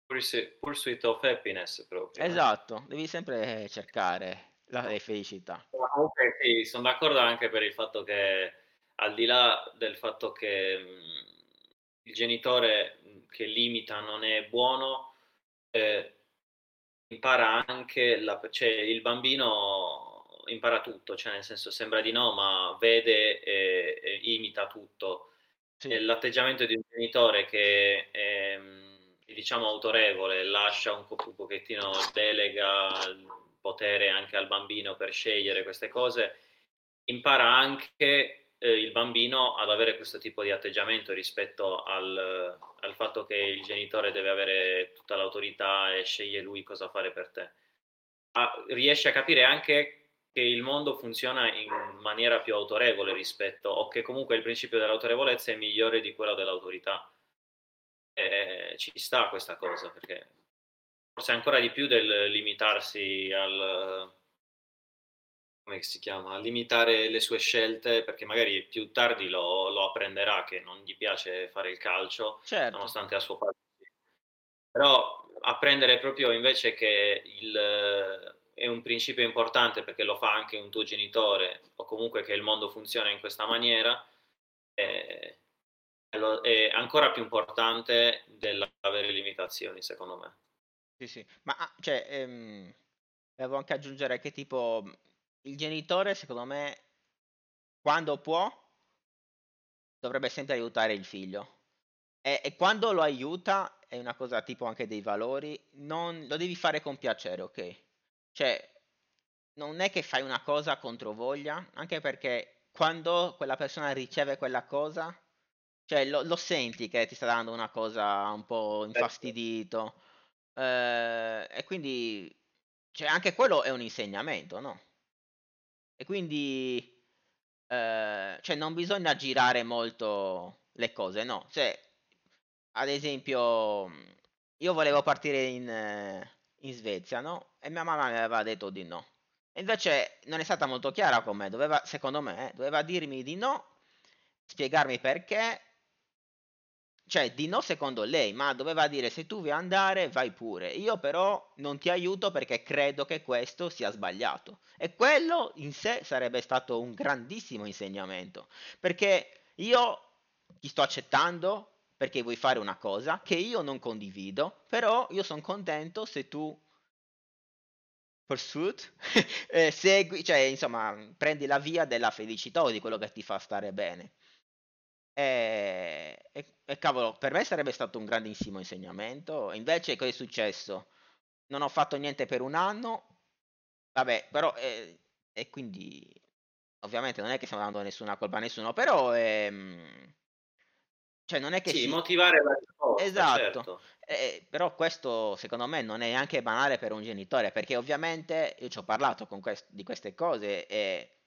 Pursuit of happiness proprio. Esatto, eh? devi sempre cercare la, felicità. Comunque sì, sono d'accordo anche per il fatto che al di là del fatto che il genitore che limita non è buono, eh, impara anche, la, cioè il bambino impara tutto, cioè nel senso sembra di no, ma vede e, e imita tutto. Sì. L'atteggiamento di un genitore che è, diciamo autorevole, lascia un, po- un pochettino, delega il potere anche al bambino per scegliere queste cose, impara anche eh, il bambino ad avere questo tipo di atteggiamento rispetto al, al, fatto che il genitore deve avere tutta l'autorità e sceglie lui cosa fare per te. Ah, riesce a capire anche che il mondo funziona in maniera più autorevole rispetto, o che comunque il principio dell'autorevolezza è migliore di quello dell'autorità. E ci sta questa cosa, perché forse ancora di più del limitarsi al, come si chiama, limitare le sue scelte perché magari più tardi lo, lo apprenderà che non gli piace fare il calcio, certo. nonostante a suo padre. Però apprendere proprio invece che il, è un principio importante perché lo fa anche un tuo genitore o comunque che il mondo funziona in questa maniera è, è ancora più importante dell'avere limitazioni secondo me. Sì, sì, ma ah, cioè, ehm, devo anche aggiungere che tipo il genitore, secondo me, quando può, dovrebbe sempre aiutare il figlio. E, e, quando lo aiuta, è una cosa tipo anche dei valori, non, lo devi fare con piacere, ok? Cioè, non è che fai una cosa contro voglia, anche perché quando quella persona riceve quella cosa, cioè lo, lo senti che ti sta dando una cosa un po' certo. infastidito. Eh, e quindi, cioè, anche quello è un insegnamento, no? E quindi, eh, cioè, non bisogna girare molto le cose, no. Cioè, ad esempio, io volevo partire in, eh, in Svezia, no? E mia mamma mi aveva detto di no. E invece non è stata molto chiara con me, doveva, secondo me, eh, doveva dirmi di no, spiegarmi perché, cioè di no secondo lei, ma doveva dire se tu vuoi andare vai pure. Io però non ti aiuto perché credo che questo sia sbagliato. E quello in sé sarebbe stato un grandissimo insegnamento, perché io ti sto accettando perché vuoi fare una cosa che io non condivido, però io sono contento se tu pursuit eh, segui, cioè insomma, prendi la via della felicità o di quello che ti fa stare bene. E, e, e cavolo, per me sarebbe stato un grandissimo insegnamento. Invece, cosa è successo? Non ho fatto niente per un anno, vabbè, però, eh, e quindi, ovviamente non è che stiamo dando nessuna colpa a nessuno, però, ehm, cioè non è che Sì, si... motivare la risposta, Esatto, certo. eh, però questo secondo me non è neanche banale per un genitore, perché ovviamente io ci ho parlato quest- di queste cose e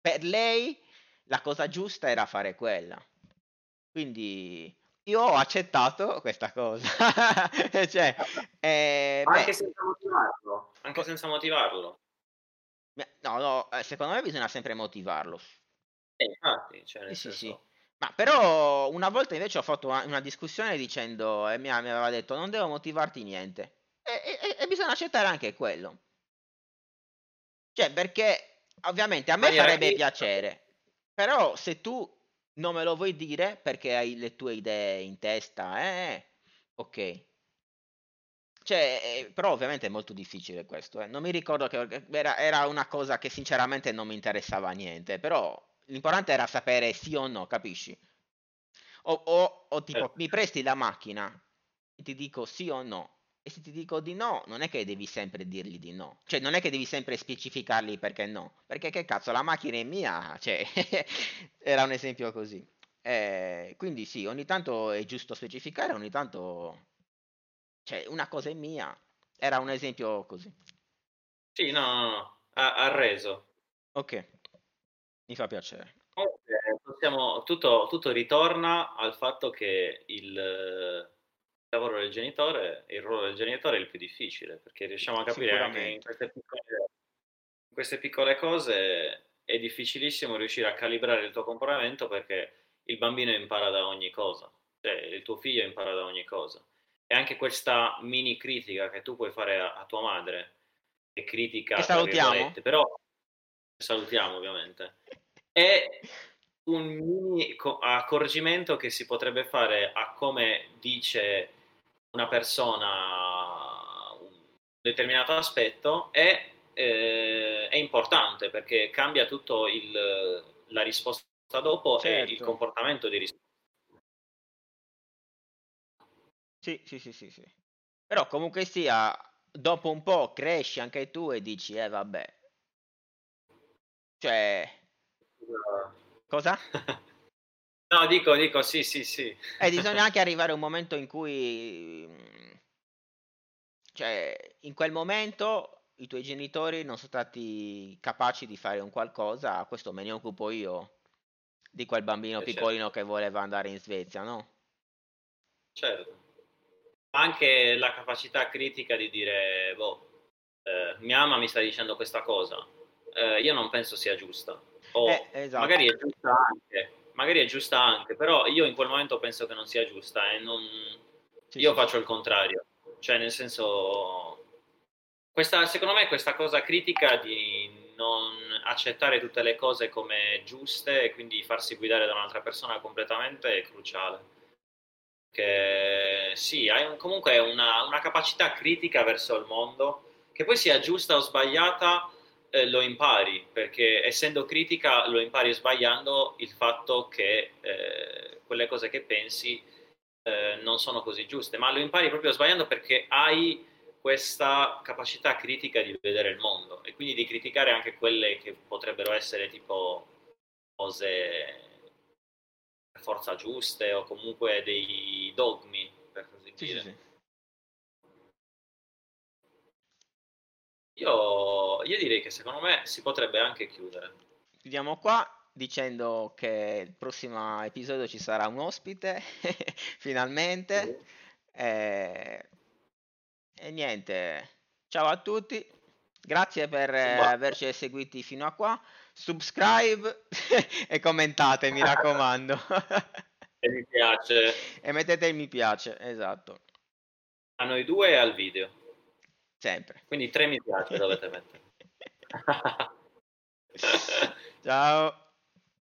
per lei la cosa giusta era fare quella. Quindi io ho accettato questa cosa. cioè, eh, Anche senza motivarlo, anche senza motivarlo. no, no, eh, secondo me bisogna sempre motivarlo. Eh, infatti, cioè, Sì, sì. Ma però una volta invece ho fatto una, discussione dicendo, e mi, mi aveva detto, non devo motivarti niente. E, e- e bisogna accettare anche quello. Cioè, perché ovviamente a me farebbe piacere, però se tu non me lo vuoi dire perché hai le tue idee in testa, eh, ok. Cioè, eh, però ovviamente è molto difficile questo, eh. Non mi ricordo che era, era una cosa che sinceramente non mi interessava niente, però l'importante era sapere sì o no, capisci? O, o- o tipo, mi presti la macchina e ti dico sì o no. E se ti dico di no, non è che devi sempre dirgli di no. Cioè, non è che devi sempre specificargli perché no. Perché che cazzo, la macchina è mia. Cioè, era un esempio così. Eh, quindi sì, ogni tanto è giusto specificare, ogni tanto... Cioè, una cosa è mia. Era un esempio così. Sì, no, no, no, ha, ha reso. Ok, mi fa piacere. Comunque, possiamo- tutto, tutto ritorna al fatto che il eh, lavoro del genitore, il ruolo del genitore è il più difficile, perché riusciamo a capire anche in queste piccole, in queste piccole cose è difficilissimo riuscire a calibrare il tuo comportamento perché il bambino impara da ogni cosa, cioè il tuo figlio impara da ogni cosa. E anche questa mini critica che tu puoi fare a, a tua madre, che critica, Che salutiamo. però salutiamo ovviamente, è un mini co- accorgimento che si potrebbe fare a come dice una persona un determinato aspetto è, eh, è importante perché cambia tutto il, la risposta dopo e il Certo. comportamento di risposta. Sì, sì, sì, sì, sì. Però comunque sia, dopo un po' cresci anche tu e dici, eh vabbè. Cioè, cosa? No, dico, dico, sì, sì, sì. E bisogna anche arrivare a un momento in cui, mm, cioè, in quel momento i tuoi genitori non sono stati capaci di fare un qualcosa, questo me ne occupo io, di quel bambino Eh, certo. piccolino che voleva andare in Svezia, no? Certo. Anche la capacità critica di dire, boh, eh, mia mamma mi sta dicendo questa cosa, eh, io non penso sia giusta. O Eh, esatto. magari è giusta anche, magari è giusta anche, però io in quel momento penso che non sia giusta e non... Sì, io sì, faccio il contrario. Cioè, nel senso, questa, secondo me questa cosa critica di non accettare tutte le cose come giuste e quindi farsi guidare da un'altra persona completamente è cruciale che sì, hai un- comunque una, una capacità critica verso il mondo, che poi sia giusta o sbagliata, eh, lo impari, perché essendo critica lo impari sbagliando il fatto che eh, quelle cose che pensi eh, non sono così giuste, ma lo impari proprio sbagliando perché hai questa capacità critica di vedere il mondo e quindi di criticare anche quelle che potrebbero essere tipo cose per forza giuste o comunque dei dogmi, per così Sì, dire. sì, sì. Io, io direi che secondo me si potrebbe anche chiudere. Chiudiamo qua dicendo che il prossimo episodio ci sarà un ospite, finalmente. Eh, e niente, ciao a tutti. Grazie per eh, averci seguiti fino a qua. Subscribe e commentate, mi raccomando. E mi piace. e mettete il mi piace, esatto. A noi due e al video. Sempre. Quindi tre mi piace dovete mettere. Ciao.